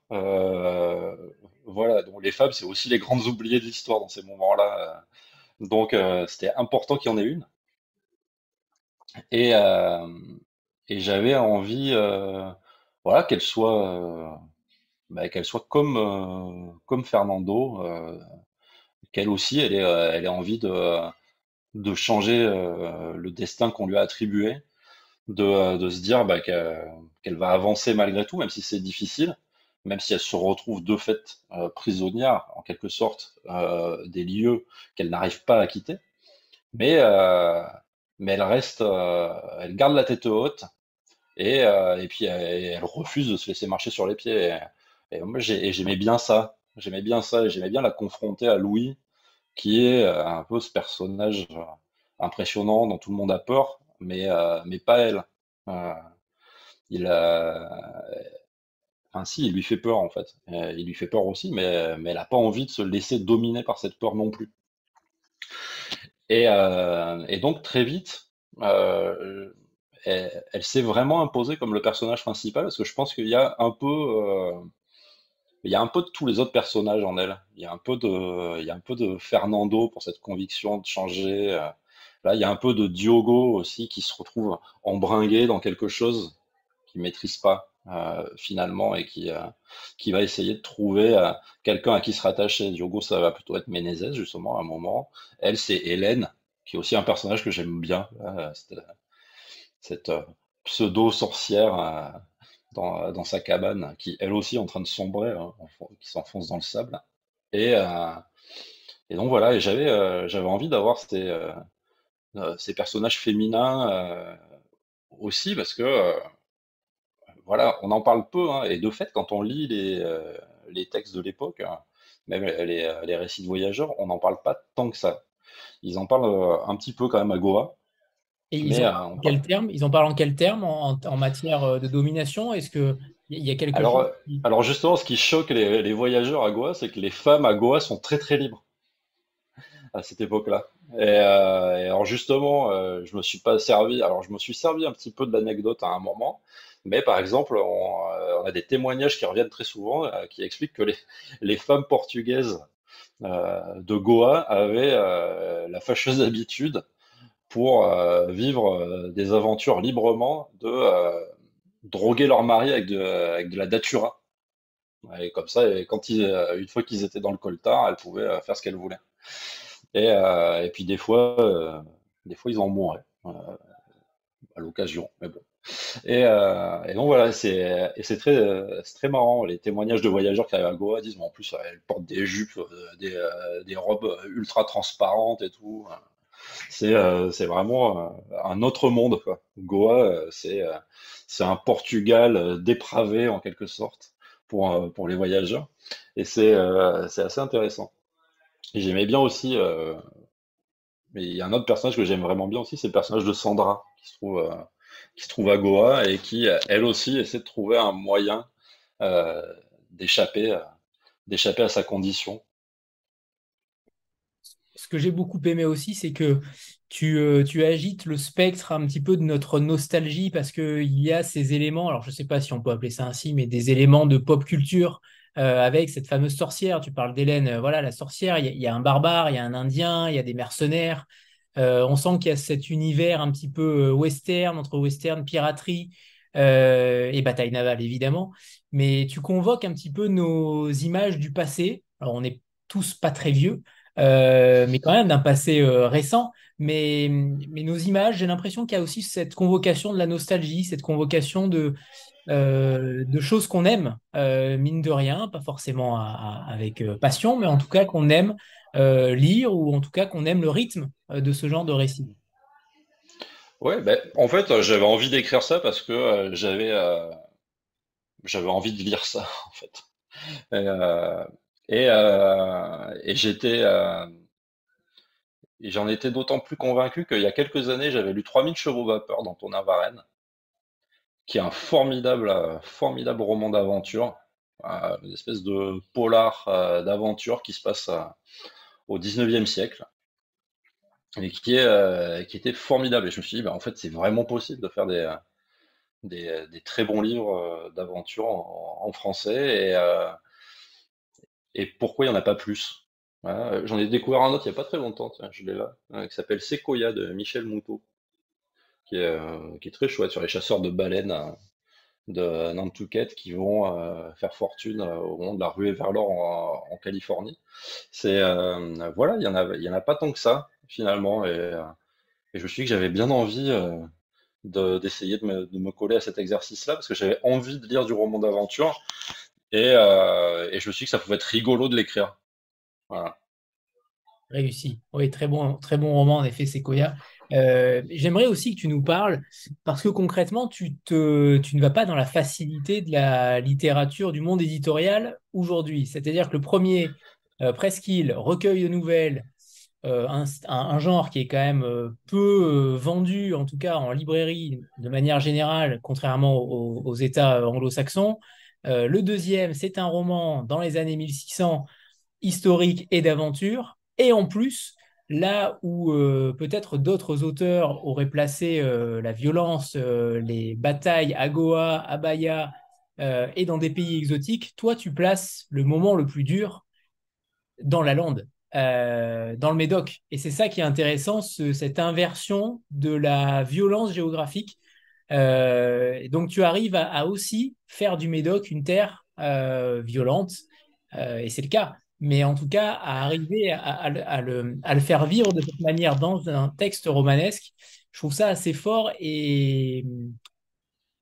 voilà. Donc les femmes c'est aussi les grandes oubliées de l'histoire dans ces moments-là donc, euh, c'était important qu'il y en ait une. Et, euh, et j'avais envie, euh, voilà, qu'elle soit, bah, qu'elle soit comme, comme Fernando, qu'elle aussi, elle ait, ait envie de, changer le destin qu'on lui a attribué, de, de se dire bah, qu'elle va avancer malgré tout, même si c'est difficile même si elle se retrouve de fait euh, prisonnière, en quelque sorte, euh, des lieux qu'elle n'arrive pas à quitter. Mais, euh, elle reste, elle garde la tête haute et, puis elle, refuse de se laisser marcher sur les pieds. Et, j'aimais bien ça. J'aimais bien ça, j'aimais bien la confronter à Louis, qui est un peu ce personnage impressionnant dont tout le monde a peur, mais, mais pas elle. il a, Enfin, si, il lui fait peur en fait. il lui fait peur aussi, mais, mais elle n'a pas envie de se laisser dominer par cette peur non plus. Et, et donc très vite, euh, elle, s'est vraiment imposée comme le personnage principal parce que je pense qu'il y a un peu, euh, il y a un peu de tous les autres personnages en elle. Il y a un peu de, il y a un peu de Fernando pour cette conviction de changer. Euh. Là, il y a un peu de Diogo aussi qui se retrouve embringué dans quelque chose qu'il maîtrise pas. finalement et qui, qui va essayer de trouver quelqu'un à qui se rattacher. Diogo, ça va plutôt être Menezes, justement, à un moment. Elle, c'est Hélène, qui est aussi un personnage que j'aime bien. cette, euh, pseudo-sorcière euh, dans, dans, sa cabane, qui elle aussi est en train de sombrer, hein, qui s'enfonce dans le sable. Et, euh, et donc voilà, et j'avais j'avais envie d'avoir ces, ces personnages féminins aussi, parce que voilà, on en parle peu, hein, et de fait, quand on lit les, les textes de l'époque, hein, même les, les, récits de voyageurs, on n'en parle pas tant que ça. Ils en parlent euh, un petit peu quand même à Goa. Et ils, en, euh, quel terme? Ils en parlent en quel terme en, matière euh, de domination? Est-ce qu'il y a quelque alors, chose Alors justement, ce qui choque les, voyageurs à Goa, c'est que les femmes à Goa sont très très libres à cette époque-là. Et, alors justement, je me suis pas servi. Alors je me suis servi un petit peu de l'anecdote à un moment, mais par exemple, on, a des témoignages qui reviennent très souvent, qui expliquent que les, les femmes portugaises euh, de Goa avaient euh, la fâcheuse habitude pour euh, vivre des aventures librement de droguer leur mari avec de, la datura. Et comme ça, et quand une fois qu'ils étaient dans le coltard, elles pouvaient faire ce qu'elles voulaient. Et, et, puis des fois, des fois ils en mouraient à l'occasion. Mais bon. Et, euh, donc voilà, c'est très c'est très marrant. Les témoignages de voyageurs qui arrivent à Goa disent, en plus, elles portent des jupes, euh, des, euh, des robes ultra transparentes et tout. C'est c'est vraiment un autre monde. Goa, c'est c'est un Portugal dépravé en quelque sorte pour les voyageurs. Et c'est assez intéressant. J'aimais bien aussi. mais il y a un autre personnage que j'aime vraiment bien aussi, c'est le personnage de Sandra qui se trouve à Goa et qui, elle aussi, essaie de trouver un moyen euh, d'échapper à sa condition. Ce que j'ai beaucoup aimé aussi, c'est que tu, euh, tu, agites le spectre un petit peu de notre nostalgie parce qu'il y a ces éléments, alors je ne sais pas si on peut appeler ça ainsi, mais des éléments de pop culture euh, avec cette fameuse sorcière. Tu parles d'Hélène, voilà, la sorcière, il y, a un barbare, il y a un indien, il y a des mercenaires, euh, on sent qu'il y a cet univers un petit peu euh, western, entre western, piraterie euh, et bataille navale, évidemment. Mais tu convoques un petit peu nos images du passé. Alors, on n'est tous pas très vieux, mais quand même d'un passé récent. Mais, mais, nos images, j'ai l'impression qu'il y a aussi cette convocation de la nostalgie, cette convocation de, de choses qu'on aime, mine de rien, pas forcément avec passion, mais en tout cas qu'on aime euh, lire ou en tout cas qu'on aime le rythme euh, de ce genre de récit. Ouais, ben, en fait, euh, j'avais envie d'écrire ça parce que j'avais j'avais envie de lire ça, en fait. Et, j'étais j'en étais d'autant plus convaincu qu'il y a quelques années, j'avais lu 3000 chevaux vapeur dans Tonin Varenne, qui est un formidable, formidable roman d'aventure, une espèce de polar d'aventure qui se passe au 19e siècle et qui, est, euh, qui était formidable. Et je me suis dit, bah, en fait, c'est vraiment possible de faire des, euh, des, très bons livres euh, d'aventure en, français. Et, et pourquoi il n'y en a pas plus? J'en ai découvert un autre il n'y a pas très longtemps, je l'ai là, qui s'appelle Sequoia de Michel Moutot, qui est, qui est très chouette sur les chasseurs de baleines de Nantucket qui vont euh, faire fortune euh, au moment de la ruée vers l'or en, Californie. C'est euh, voilà, il y en a, en a pas tant que ça finalement, et, je me suis dit que j'avais bien envie d'essayer de, me, coller à cet exercice-là parce que j'avais envie de lire du roman d'aventure et, et, je me suis dit que ça pouvait être rigolo de l'écrire. Voilà. Réussi. Oui, très bon, très bon roman, en effet, Sequoia. Euh, J'aimerais aussi que tu nous parles, parce que concrètement, tu, ne vas pas dans la facilité de la littérature du monde éditorial aujourd'hui. C'est-à-dire que le premier, euh, Presqu'île, recueil de nouvelles, euh, un, genre qui est quand même euh, peu euh, vendu, en tout cas en librairie de manière générale, contrairement aux États anglo-saxons. Le deuxième, c'est un roman dans les années 1600, historique et d'aventure. Et en plus, là où euh, peut-être d'autres auteurs auraient placé euh, la violence, euh, les batailles à Goa, à Bahia et dans des pays exotiques, toi, tu places le moment le plus dur dans la lande, dans le Médoc. Et c'est ça qui est intéressant, ce, cette inversion de la violence géographique. Donc, tu arrives à, à, aussi faire du Médoc une terre violente, et c'est le cas mais en tout cas à arriver à, le, faire vivre de cette manière dans un texte romanesque, je trouve ça assez fort et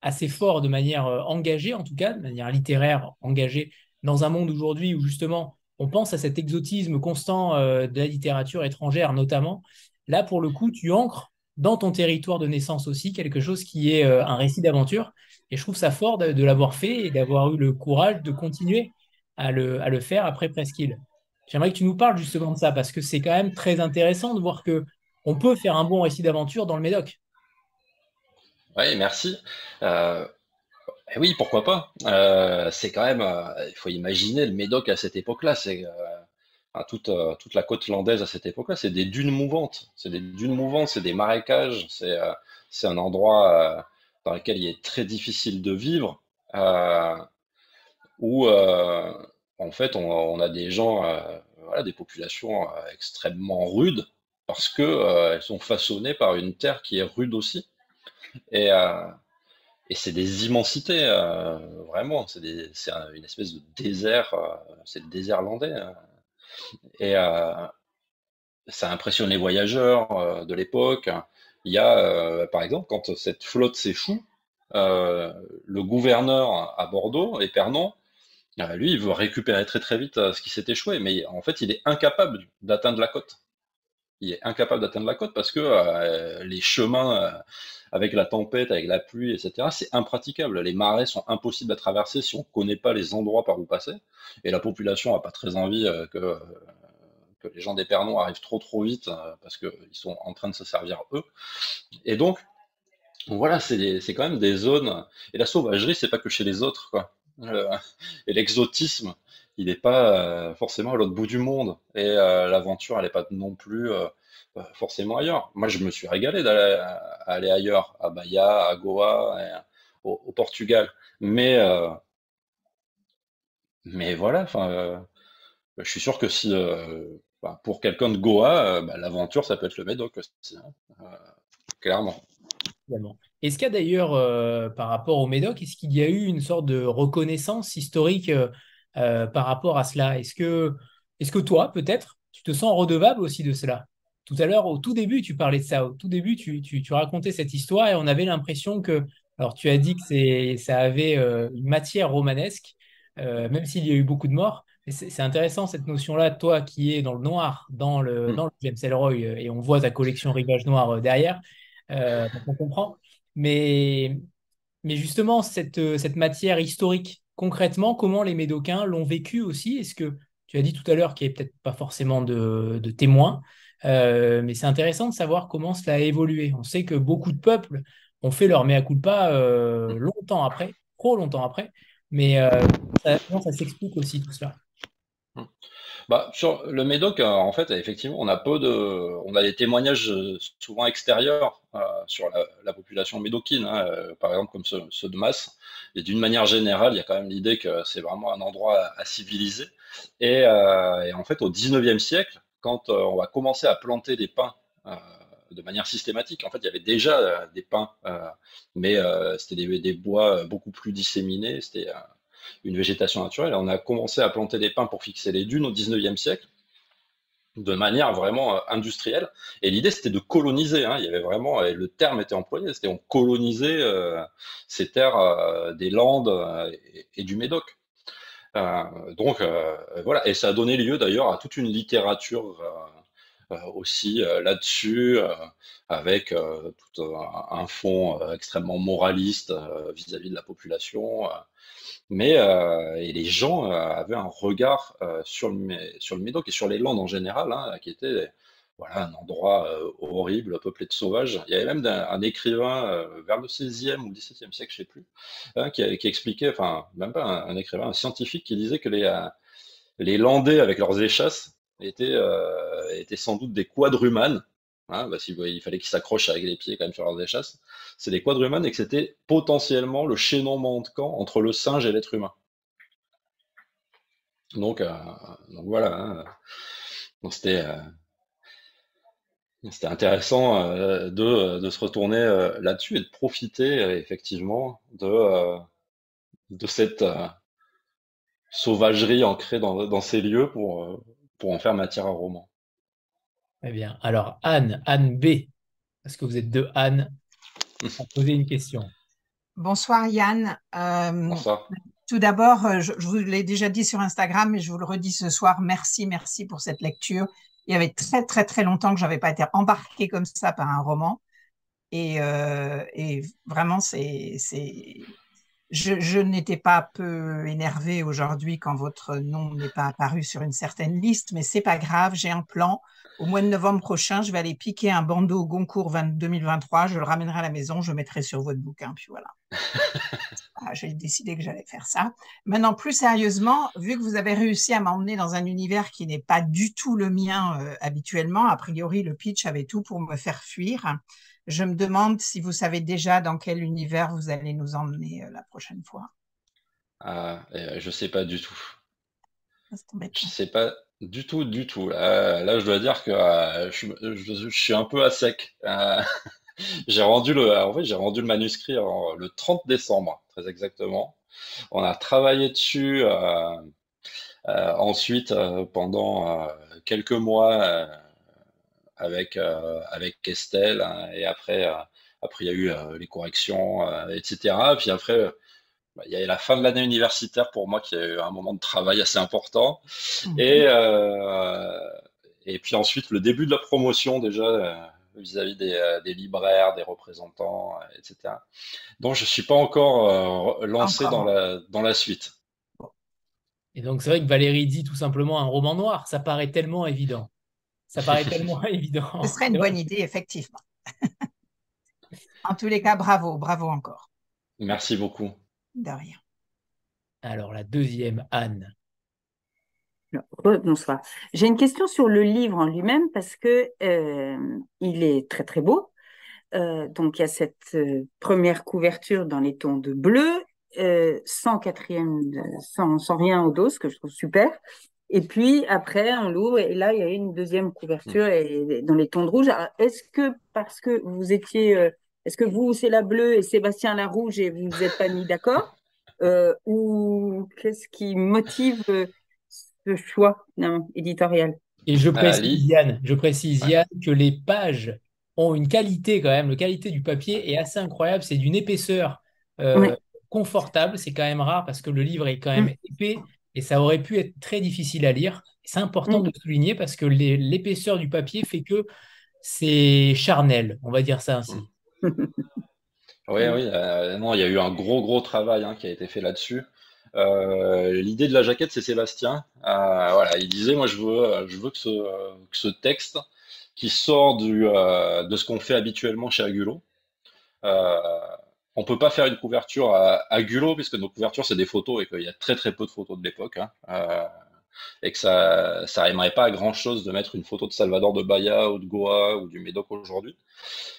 assez fort de manière euh, engagée, en tout cas, de manière littéraire engagée, dans un monde aujourd'hui où justement on pense à cet exotisme constant euh, de la littérature étrangère notamment. Là, pour le coup, tu ancres dans ton territoire de naissance aussi quelque chose qui est euh, un récit d'aventure. Et je trouve ça fort de l'avoir fait et d'avoir eu le courage de continuer à le, faire après Presqu'île. J'aimerais que tu nous parles justement de ça, parce que c'est quand même très intéressant de voir que on peut faire un bon récit d'aventure dans le Médoc. Oui, merci. Euh, oui, pourquoi pas? Euh, c'est quand même, il faut imaginer le Médoc à cette époque-là. C'est toute, toute la côte landaise à cette époque-là. C'est des dunes mouvantes. C'est des dunes mouvantes, c'est des marécages. C'est c'est un endroit dans lequel il est très difficile de vivre où euh, en fait on, a des gens, euh, des populations euh, extrêmement rudes parce que elles sont façonnées par une terre qui est rude aussi. Et, et c'est des immensités, vraiment. C'est une espèce de désert, c'est le désert landais. Hein. Et ça impressionne les voyageurs de l'époque. Il y a, par exemple, quand cette flotte s'échoue, le gouverneur à Bordeaux, Épernon, lui, il veut récupérer très très vite euh, ce qui s'est échoué, mais en fait, il est incapable d'atteindre la côte. Il est incapable d'atteindre la côte parce que euh, les chemins euh, avec la tempête, avec la pluie, etc., c'est impraticable. Les marais sont impossibles à traverser si on ne connaît pas les endroits par où passer. Et la population n'a pas très envie que, que les gens d'Épernon arrivent trop trop vite parce qu'ils sont en train de se servir eux. Et donc, voilà, c'est quand même des zones. Et la sauvagerie, c'est pas que chez les autres. Euh, et l'exotisme, il n'est pas euh, forcément à l'autre bout du monde. Et euh, l'aventure, elle n'est pas non plus forcément ailleurs. Moi, je me suis régalé d'aller aller ailleurs, à Bahia, à Goa, au, Portugal. Mais, mais voilà, je suis sûr que si, pour quelqu'un de Goa, bah, l'aventure, ça peut être le Médoc aussi, hein. clairement. Est-ce qu'il y a d'ailleurs, euh, par rapport au Médoc, est-ce qu'il y a eu une sorte de reconnaissance historique euh, euh, par rapport à cela Est-ce que, est que toi, peut-être, tu te sens redevable aussi de cela? Tout à l'heure, au tout début, tu parlais de ça. Au tout début, tu, racontais cette histoire et on avait l'impression que, alors tu as dit que ça avait une matière romanesque, même s'il y a eu beaucoup de morts. C'est intéressant cette notion-là, toi qui es dans le noir, dans le, mmh. dans le James Elroy, et on voit ta collection Rivage Noir derrière. Euh, on comprend. Mais, mais justement, cette, cette matière historique, concrètement, comment les Médocains l'ont vécu aussi? Est-ce que tu as dit tout à l'heure qu'il n'y avait peut-être pas forcément de, de témoins, euh, mais c'est intéressant de savoir comment cela a évolué. On sait que beaucoup de peuples ont fait leur mea culpa euh, longtemps après, trop longtemps après, mais euh, comment ça s'explique aussi tout cela? Bah, sur le Médoc, euh, en fait, effectivement, on a peu de, on a des témoignages euh, souvent extérieurs euh, sur la, population médoquine, hein, par exemple comme ceux, de Masse. Et d'une manière générale, il y a quand même l'idée que c'est vraiment un endroit à, civiliser. Et, en fait, au 19e siècle, quand on va commencer à planter des pins de manière systématique. En fait, il y avait déjà des pins, mais c'était des, bois beaucoup plus disséminés. Une végétation naturelle. On a commencé à planter des pins pour fixer les dunes au 19e siècle de manière vraiment euh, industrielle. Et l'idée, c'était de coloniser. Hein. Il y avait vraiment, le terme était employé, c'était on colonisait euh, ces terres euh, des Landes et, du Médoc. donc voilà, et ça a donné lieu d'ailleurs à toute une littérature aussi là-dessus, avec tout un fond extrêmement moraliste vis-à-vis de la population. Mais et les gens avaient un regard sur le, sur le Médoc et sur les Landes en général, hein, qui était voilà, un endroit horrible, peuplé de sauvages. Il y avait même un, écrivain vers le 16e ou 17e siècle, je ne sais plus, hein, qui, qui, expliquait, enfin, même pas un, écrivain, un scientifique qui disait que les, les Landais, avec leurs échasses, étaient, étaient sans doute des quadrumanes. Hein, bah, il fallait qu'ils s'accrochent avec les pieds quand même sur leurs échasses. C'est des quadrumanes et que c'était potentiellement le chaînon manquant entre le singe et l'être humain. Donc, donc voilà. Hein. c'était c'était intéressant euh, de, de, se retourner euh, là-dessus et de profiter euh, effectivement de, de cette sauvagerie ancrée dans, dans, ces lieux pour, pour en faire matière à roman. Très bien. Alors, Anne, Anne B, parce que vous êtes deux Anne, pour poser une question. Bonsoir Yann. Bonsoir. Tout d'abord, je, je, vous l'ai déjà dit sur Instagram, mais je vous le redis ce soir. Merci, merci pour cette lecture il y avait très, très, très longtemps que je n'avais pas été embarquée comme ça par un roman. Et, euh, et vraiment, c'est, je, je n'étais pas peu énervée aujourd'hui quand votre nom n'est pas apparu sur une certaine liste, mais c'est pas grave, j'ai un plan. Au mois de novembre prochain, je vais aller piquer un bandeau Goncourt 2023, je le ramènerai à la maison, je le mettrai sur votre bouquin, puis voilà. Ah, j'ai décidé que j'allais faire ça. Maintenant, plus sérieusement, vu que vous avez réussi à m'emmener dans un univers qui n'est pas du tout le mien euh, habituellement, a priori, le pitch avait tout pour me faire fuir. Je me demande si vous savez déjà dans quel univers vous allez nous emmener euh, la prochaine fois. Ah, euh, je sais pas du tout. Je sais pas du tout, du tout. Là, je dois dire que euh, je, suis un peu à sec. j'ai rendu le, en fait, j'ai rendu le manuscrit le 30 décembre, très exactement. On a travaillé dessus ensuite pendant quelques mois avec, euh, avec Estelle. Hein, et après, euh, après, il y a eu euh, les corrections, etc. Puis après, bah, il y a la fin de l'année universitaire pour moi qui a eu un moment de travail assez important. Mhm. Et, et puis ensuite, le début de la promotion déjà vis-à-vis des, des, libraires, des représentants, etc. Donc, je ne suis pas encore lancé Dans, la, dans la suite. Et donc, c'est vrai que Valérie dit tout simplement un roman noir, ça paraît tellement évident. Ça paraît tellement évident. Ce serait une bonne idée, effectivement. en tous les cas, bravo, bravo encore. Merci beaucoup. De rien. Alors, la deuxième, Anne. Bonsoir. J'ai une question sur le livre en lui-même parce que euh, il est très très beau. Euh, donc il y a cette euh, première couverture dans les tons de bleu, sans quatrième, sans, sans, rien au dos, ce que je trouve super. Et puis après, on l'ouvre et là, il y a une deuxième couverture mm. et, dans les tons de rouge. Est-ce que parce que vous étiez, euh, est-ce que vous, c'est la bleue et Sébastien la rouge et vous vous êtes pas mis d'accord euh, Ou qu'est-ce qui motive euh, ce choix éditorial? Et je précise, Yann, je précise, Yann, que les pages ont une qualité quand même. La qualité du papier est assez incroyable. C'est d'une épaisseur confortable. C'est quand même rare parce que le livre est quand même mm. épais et ça aurait pu être très difficile à lire. C'est important mm. de souligner parce que l'épaisseur du papier fait que c'est charnel, on va dire ça ainsi. oui, oui, euh, non, il y a eu un gros, gros travail hein, qui a été fait là-dessus. Euh, l'idée de la jaquette, c'est Sébastien. Euh, voilà, il disait, moi, je veux, je veux que, ce, texte qui sort du, de ce qu'on fait habituellement chez Agulo, on peut pas faire une couverture à, à puisque nos couvertures c'est des photos et qu'il y a très très peu de photos de l'époque hein, euh, et que ça ça pas à grand chose de mettre une photo de Salvador de Bahia ou de Goa ou du Médoc aujourd'hui.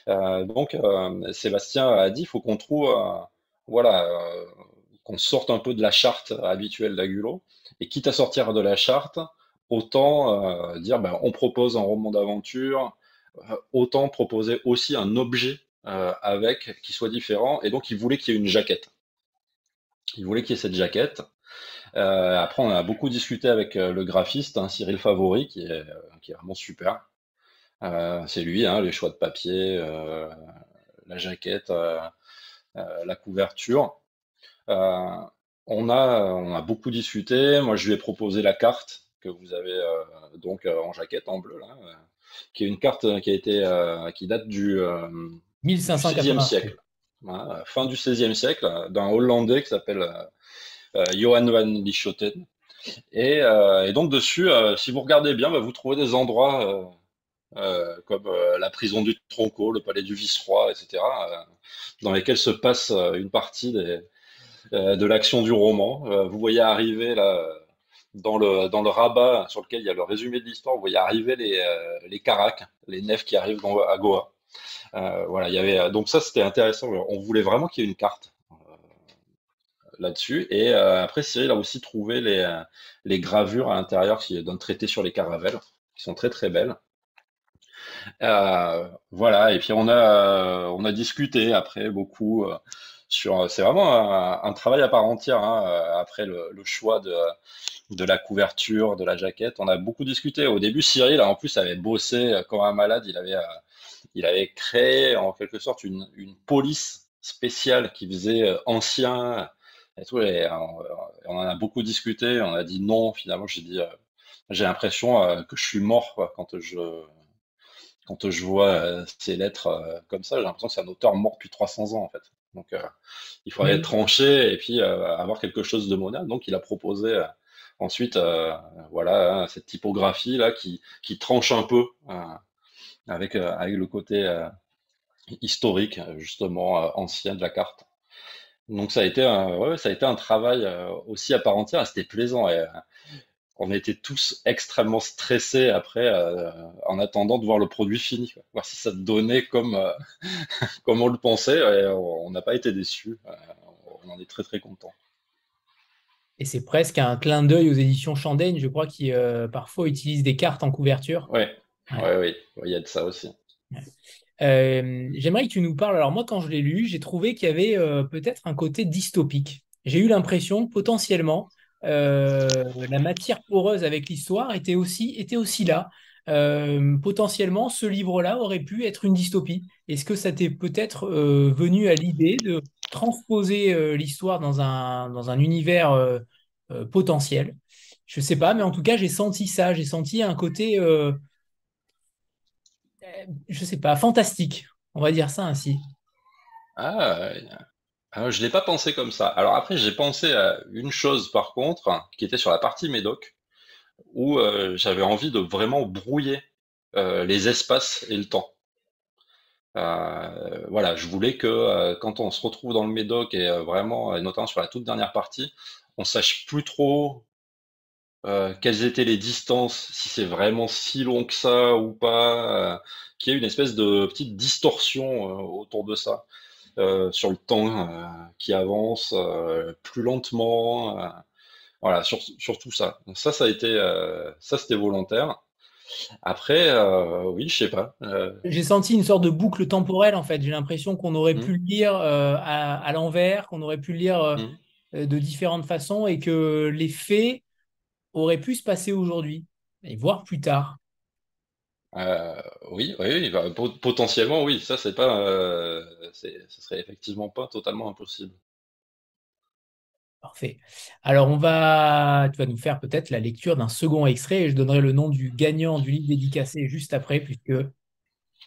Euh, donc euh, Sébastien a dit faut qu'on trouve voilà qu'on sorte un peu de la charte habituelle d'Agulo et quitte à sortir de la charte autant dire ben, on propose un roman d'aventure autant proposer aussi un objet avec qui soit différent. Et donc, il voulait qu'il y ait une jaquette. Il voulait qu'il y ait cette jaquette. Euh, après, on a beaucoup discuté avec euh, le graphiste, hein, Cyril Favori, qui est, qui est vraiment super. c'est lui, hein, les choix de papier, la jaquette, la couverture. on, a, on a beaucoup discuté. Moi, je lui ai proposé la carte que vous avez donc en jaquette en bleu, là, qui est une carte qui a été qui date du, 1580. siècle. fin du XVIe siècle, d'un Hollandais qui s'appelle Johan van Lichoten. Et, donc dessus, si vous regardez bien, bah, vous trouvez des endroits euh, comme euh, la prison du Tronco, le palais du vice-roi, etc., euh, dans lesquels se passe une partie de l'action du roman. vous voyez arriver là, dans le, rabat sur lequel il y a le résumé de l'histoire, vous voyez arriver les, caracs, les nefs qui arrivent à Goa. Voilà, il y avait, donc ça c'était intéressant. On voulait vraiment qu'il y ait une carte là-dessus. Et après, Cyril a aussi trouvé les, les gravures à l'intérieur d'un traité sur les caravelles, qui sont très très belles. Euh, voilà, et puis on a, euh, on a discuté après beaucoup euh, sur. C'est vraiment un, travail à part entière hein, après le, choix de, de la couverture, de la jaquette. On a beaucoup discuté. Au début, Cyril, en plus, avait bossé comme un malade. Il avait, il avait créé en quelque sorte une, une police spéciale qui faisait ancien et tout. Et on, en a beaucoup discuté. On a dit non, finalement, j'ai dit, j'ai l'impression que je suis mort quoi, quand je quand je vois euh, ces lettres euh, comme ça, j'ai l'impression que c'est un auteur mort depuis 300 ans en fait. Donc euh, il faudrait mmh. trancher et puis avoir quelque chose de moderne. Donc il a proposé ensuite voilà cette typographie là qui, qui tranche un peu avec, avec le côté historique justement ancien de la carte. Donc ça a été un, ouais, ça a été un travail aussi à part entière. C'était plaisant. Et, on était tous extrêmement stressés après, euh, en attendant de voir le produit fini, voir si ça donnait comme, euh, comme on le pensait. Et on n'a pas été déçus. Euh, on en est très très content. Et c'est presque un clin d'œil aux éditions Chandaigne, je crois, qui parfois utilisent des cartes en couverture. Oui, ouais. Oui, il y a de ça aussi. J'aimerais que tu nous parles. Alors moi, quand je l'ai lu, j'ai trouvé qu'il y avait peut-être un côté dystopique. J'ai eu l'impression potentiellement euh, la matière poreuse avec l'histoire était aussi, était aussi là. Euh, potentiellement, ce livre-là aurait pu être une dystopie. Est-ce que ça t'est peut-être euh, venu à l'idée de transposer l'histoire dans un, dans un univers potentiel? Je ne sais pas, mais en tout cas, j'ai senti ça. J'ai senti un côté, je ne sais pas, fantastique. On va dire ça ainsi. Ah, ah, je l'ai pas pensé comme ça. Alors après, j'ai pensé à une chose par contre, qui était sur la partie médoc, où euh, j'avais envie de vraiment brouiller euh, les espaces et le temps. Euh, voilà, je voulais que quand on se retrouve dans le médoc et vraiment, et notamment sur la toute dernière partie, on sache plus trop quelles étaient les distances, si c'est vraiment si long que ça ou pas, qu'il y ait une espèce de petite distorsion autour de ça. Euh, sur le temps euh, qui avance euh, plus lentement. voilà, sur, tout ça. Donc ça, ça a été, ça c'était volontaire. Après, oui, je sais pas. J'ai senti une sorte de boucle temporelle en fait. J'ai l'impression qu'on aurait mmh. pu le lire à, l'envers, qu'on aurait pu lire mmh. de différentes façons et que les faits auraient pu se passer aujourd'hui et voire plus tard. Euh, oui, oui, bah, potentiellement, oui. Ça, c'est pas, euh, ce serait effectivement pas totalement impossible. Parfait. Alors, on va, tu vas nous faire peut-être la lecture d'un second extrait et je donnerai le nom du gagnant du livre dédicacé juste après, puisque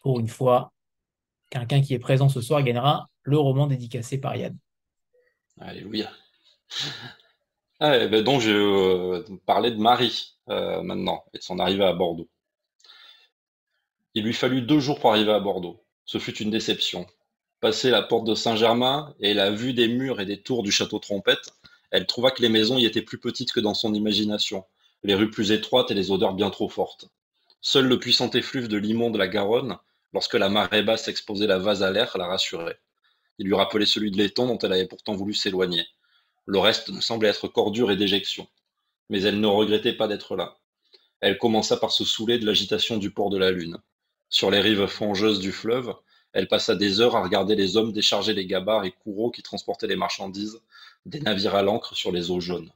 pour une fois, quelqu'un qui est présent ce soir gagnera le roman dédicacé par Yann. Alléluia. Ah, eh ben donc, je euh, parler de Marie maintenant et de son arrivée à Bordeaux. Il lui fallut deux jours pour arriver à Bordeaux. Ce fut une déception. Passée la porte de Saint-Germain et la vue des murs et des tours du château Trompette, elle trouva que les maisons y étaient plus petites que dans son imagination, les rues plus étroites et les odeurs bien trop fortes. Seul le puissant effluve de limon de la Garonne, lorsque la marée basse exposait la vase à l'air, la rassurait. Il lui rappelait celui de l'étang dont elle avait pourtant voulu s'éloigner. Le reste ne semblait être cordure et déjection. Mais elle ne regrettait pas d'être là. Elle commença par se saouler de l'agitation du port de la Lune. Sur les rives fangeuses du fleuve, elle passa des heures à regarder les hommes décharger les gabarres et courreaux qui transportaient les marchandises des navires à l'ancre sur les eaux jaunes.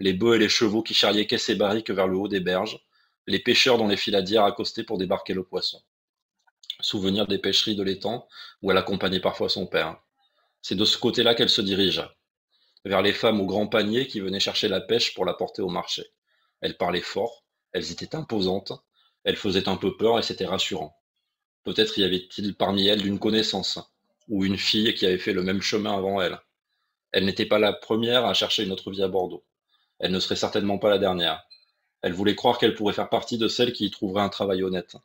Les bœufs et les chevaux qui charriaient caisses et barriques vers le haut des berges, les pêcheurs dont les filadières accostaient pour débarquer le poisson. Souvenir des pêcheries de l'étang où elle accompagnait parfois son père. C'est de ce côté-là qu'elle se dirigea, vers les femmes aux grands paniers qui venaient chercher la pêche pour la porter au marché. Elles parlaient fort, elles étaient imposantes, elles faisaient un peu peur et c'était rassurant. Peut-être y avait-il parmi elles une connaissance, ou une fille qui avait fait le même chemin avant elle. Elle n'était pas la première à chercher une autre vie à Bordeaux. Elle ne serait certainement pas la dernière. Elle voulait croire qu'elle pourrait faire partie de celles qui y trouveraient un travail honnête,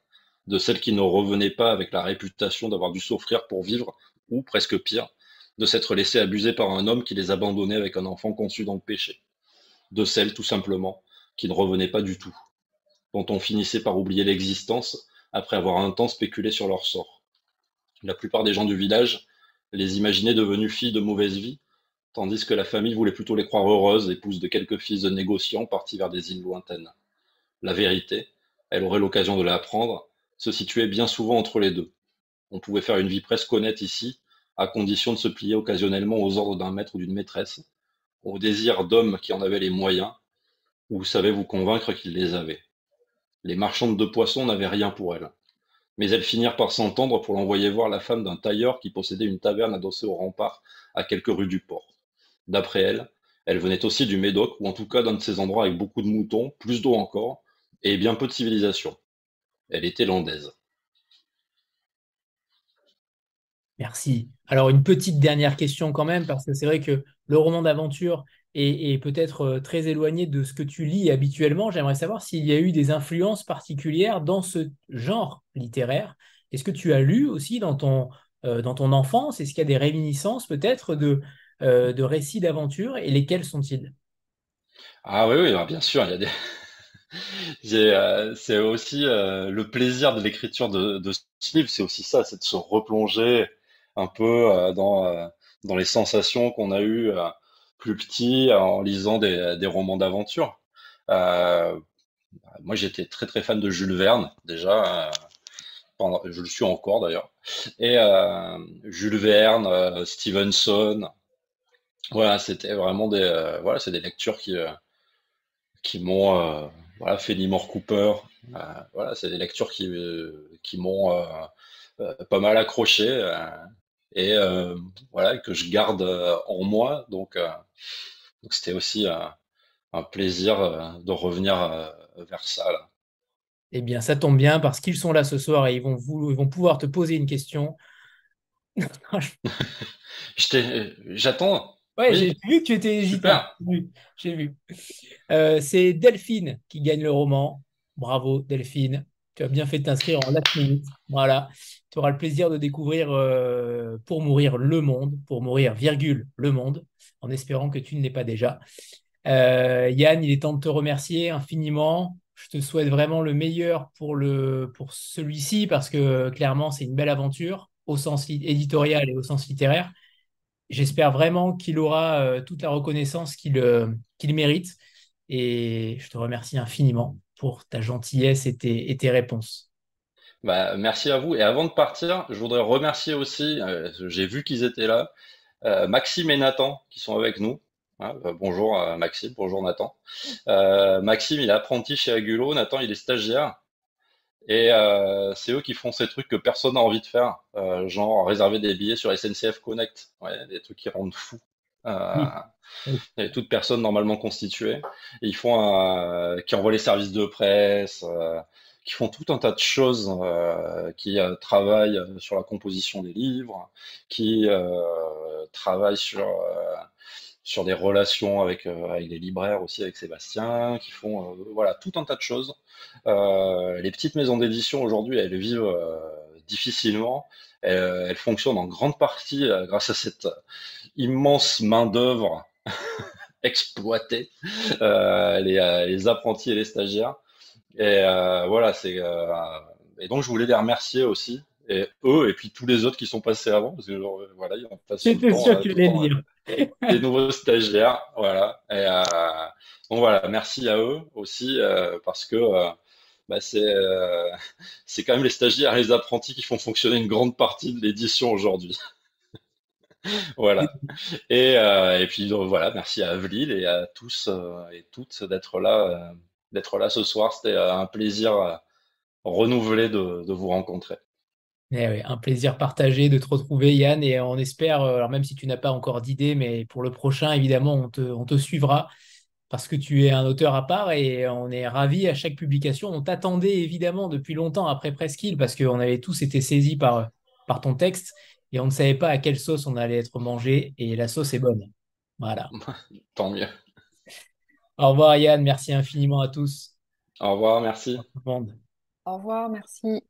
de celles qui ne revenaient pas avec la réputation d'avoir dû souffrir pour vivre, ou, presque pire, de s'être laissées abuser par un homme qui les abandonnait avec un enfant conçu dans le péché. De celles, tout simplement, qui ne revenaient pas du tout, dont on finissait par oublier l'existence après avoir un temps spéculé sur leur sort. La plupart des gens du village les imaginaient devenues filles de mauvaise vie, tandis que la famille voulait plutôt les croire heureuses, épouses de quelques fils de négociants partis vers des îles lointaines. La vérité, elle aurait l'occasion de l'apprendre, se situait bien souvent entre les deux. On pouvait faire une vie presque honnête ici, à condition de se plier occasionnellement aux ordres d'un maître ou d'une maîtresse, au désir d'hommes qui en avaient les moyens, ou savaient vous convaincre qu'ils les avaient. Les marchandes de poissons n'avaient rien pour elle. Mais elles finirent par s'entendre pour l'envoyer voir la femme d'un tailleur qui possédait une taverne adossée au rempart à quelques rues du port. D'après elle, elle venait aussi du Médoc, ou en tout cas d'un de ces endroits avec beaucoup de moutons, plus d'eau encore, et bien peu de civilisation. Elle était landaise. Merci. Alors, une petite dernière question quand même, parce que c'est vrai que le roman d'aventure est, peut-être euh, très éloigné de ce que tu lis habituellement. J'aimerais savoir s'il y a eu des influences particulières dans ce genre littéraire. Est-ce que tu as lu aussi dans ton, euh, enfance? Est-ce qu'il y a des réminiscences peut-être de, euh, récits d'aventure? Et lesquels sont-ils? Ah oui, oui, bien sûr, il y a c'est aussi le plaisir de l'écriture de, de, ce livre, c'est aussi ça, c'est de se replonger un peu dans, dans les sensations qu'on a eues plus petit en lisant des, romans d'aventure. Euh, moi, j'étais très très fan de Jules Verne déjà. Euh, je le suis encore d'ailleurs. Et euh, Jules Verne, euh, Stevenson. Voilà, c'était vraiment des euh, voilà, c'est des lectures qui qui m'ont voilà Fenimore Cooper. voilà, c'est des lectures qui qui m'ont pas mal accroché et euh, voilà que je garde euh, en moi. Donc, euh, donc c'était aussi un plaisir de revenir vers ça. Là. Eh bien, ça tombe bien parce qu'ils sont là ce soir et ils vont, vous, ils vont pouvoir te poser une question. J'attends. Ouais, j'ai vu que tu étais hésitant. J'ai vu. c'est Delphine qui gagne le roman. Bravo, Delphine. Tu as bien fait de t'inscrire en last minute. Voilà tu auras le plaisir de découvrir euh, Pour mourir le monde, pour mourir, virgule, le monde, en espérant que tu ne l'es pas déjà. Euh, Yann, il est temps de te remercier infiniment. Je te souhaite vraiment le meilleur pour, le, pour celui-ci parce que clairement, c'est une belle aventure au sens éditorial et au sens littéraire. J'espère vraiment qu'il aura euh, toute la reconnaissance qu'il qu'il mérite. Et je te remercie infiniment pour ta gentillesse et tes réponses. Bah, merci à vous. Et avant de partir, je voudrais remercier aussi, euh, j'ai vu qu'ils étaient là, euh, Maxime et Nathan qui sont avec nous. Hein, euh, bonjour Maxime, bonjour Nathan. Maxime, il est apprenti chez Agulo, Nathan, il est stagiaire. Et c'est eux qui font ces trucs que personne n'a envie de faire, genre réserver des billets sur SNCF Connect, ouais, des trucs qui rendent fou. Et toute personne normalement constituée. ils font, qui envoient les services de presse, qui font tout un tas de choses, euh, qui euh, travaillent sur la composition des livres, qui euh, travaillent sur sur des relations avec, avec les libraires aussi, avec Sébastien, qui font voilà tout un tas de choses. les petites maisons d'édition aujourd'hui, elles vivent difficilement. Elles, elles, fonctionnent en grande partie grâce à cette immense main d'œuvre exploitée, les, les, apprentis et les stagiaires. Et euh, voilà, c'est euh, et donc je voulais les remercier aussi et eux et puis tous les autres qui sont passés avant parce que genre, voilà, ils ont passé C'était sûr que tu les dire. des nouveaux stagiaires, voilà. Et euh, donc voilà, merci à eux aussi parce que bah, c'est c'est quand même les stagiaires et les apprentis qui font fonctionner une grande partie de l'édition aujourd'hui. voilà. Et, et puis voilà, merci à Avril et à tous et toutes d'être là d'être là ce soir. C'était euh, un plaisir euh, renouvelé de, de vous rencontrer. Eh un plaisir partagé de te retrouver, Yann, et on espère, euh, alors même si tu n'as pas encore d'idée, mais pour le prochain, évidemment, on te, on te suivra. Parce que tu es un auteur à part et on est ravis à chaque publication. On t'attendait évidemment depuis longtemps après Presqu'île parce qu'on avait tous été saisis par, par ton texte et on ne savait pas à quelle sauce on allait être mangé et la sauce est bonne. Voilà. Tant mieux. Au revoir Yann, merci infiniment à tous. Au revoir, merci. Au revoir, merci.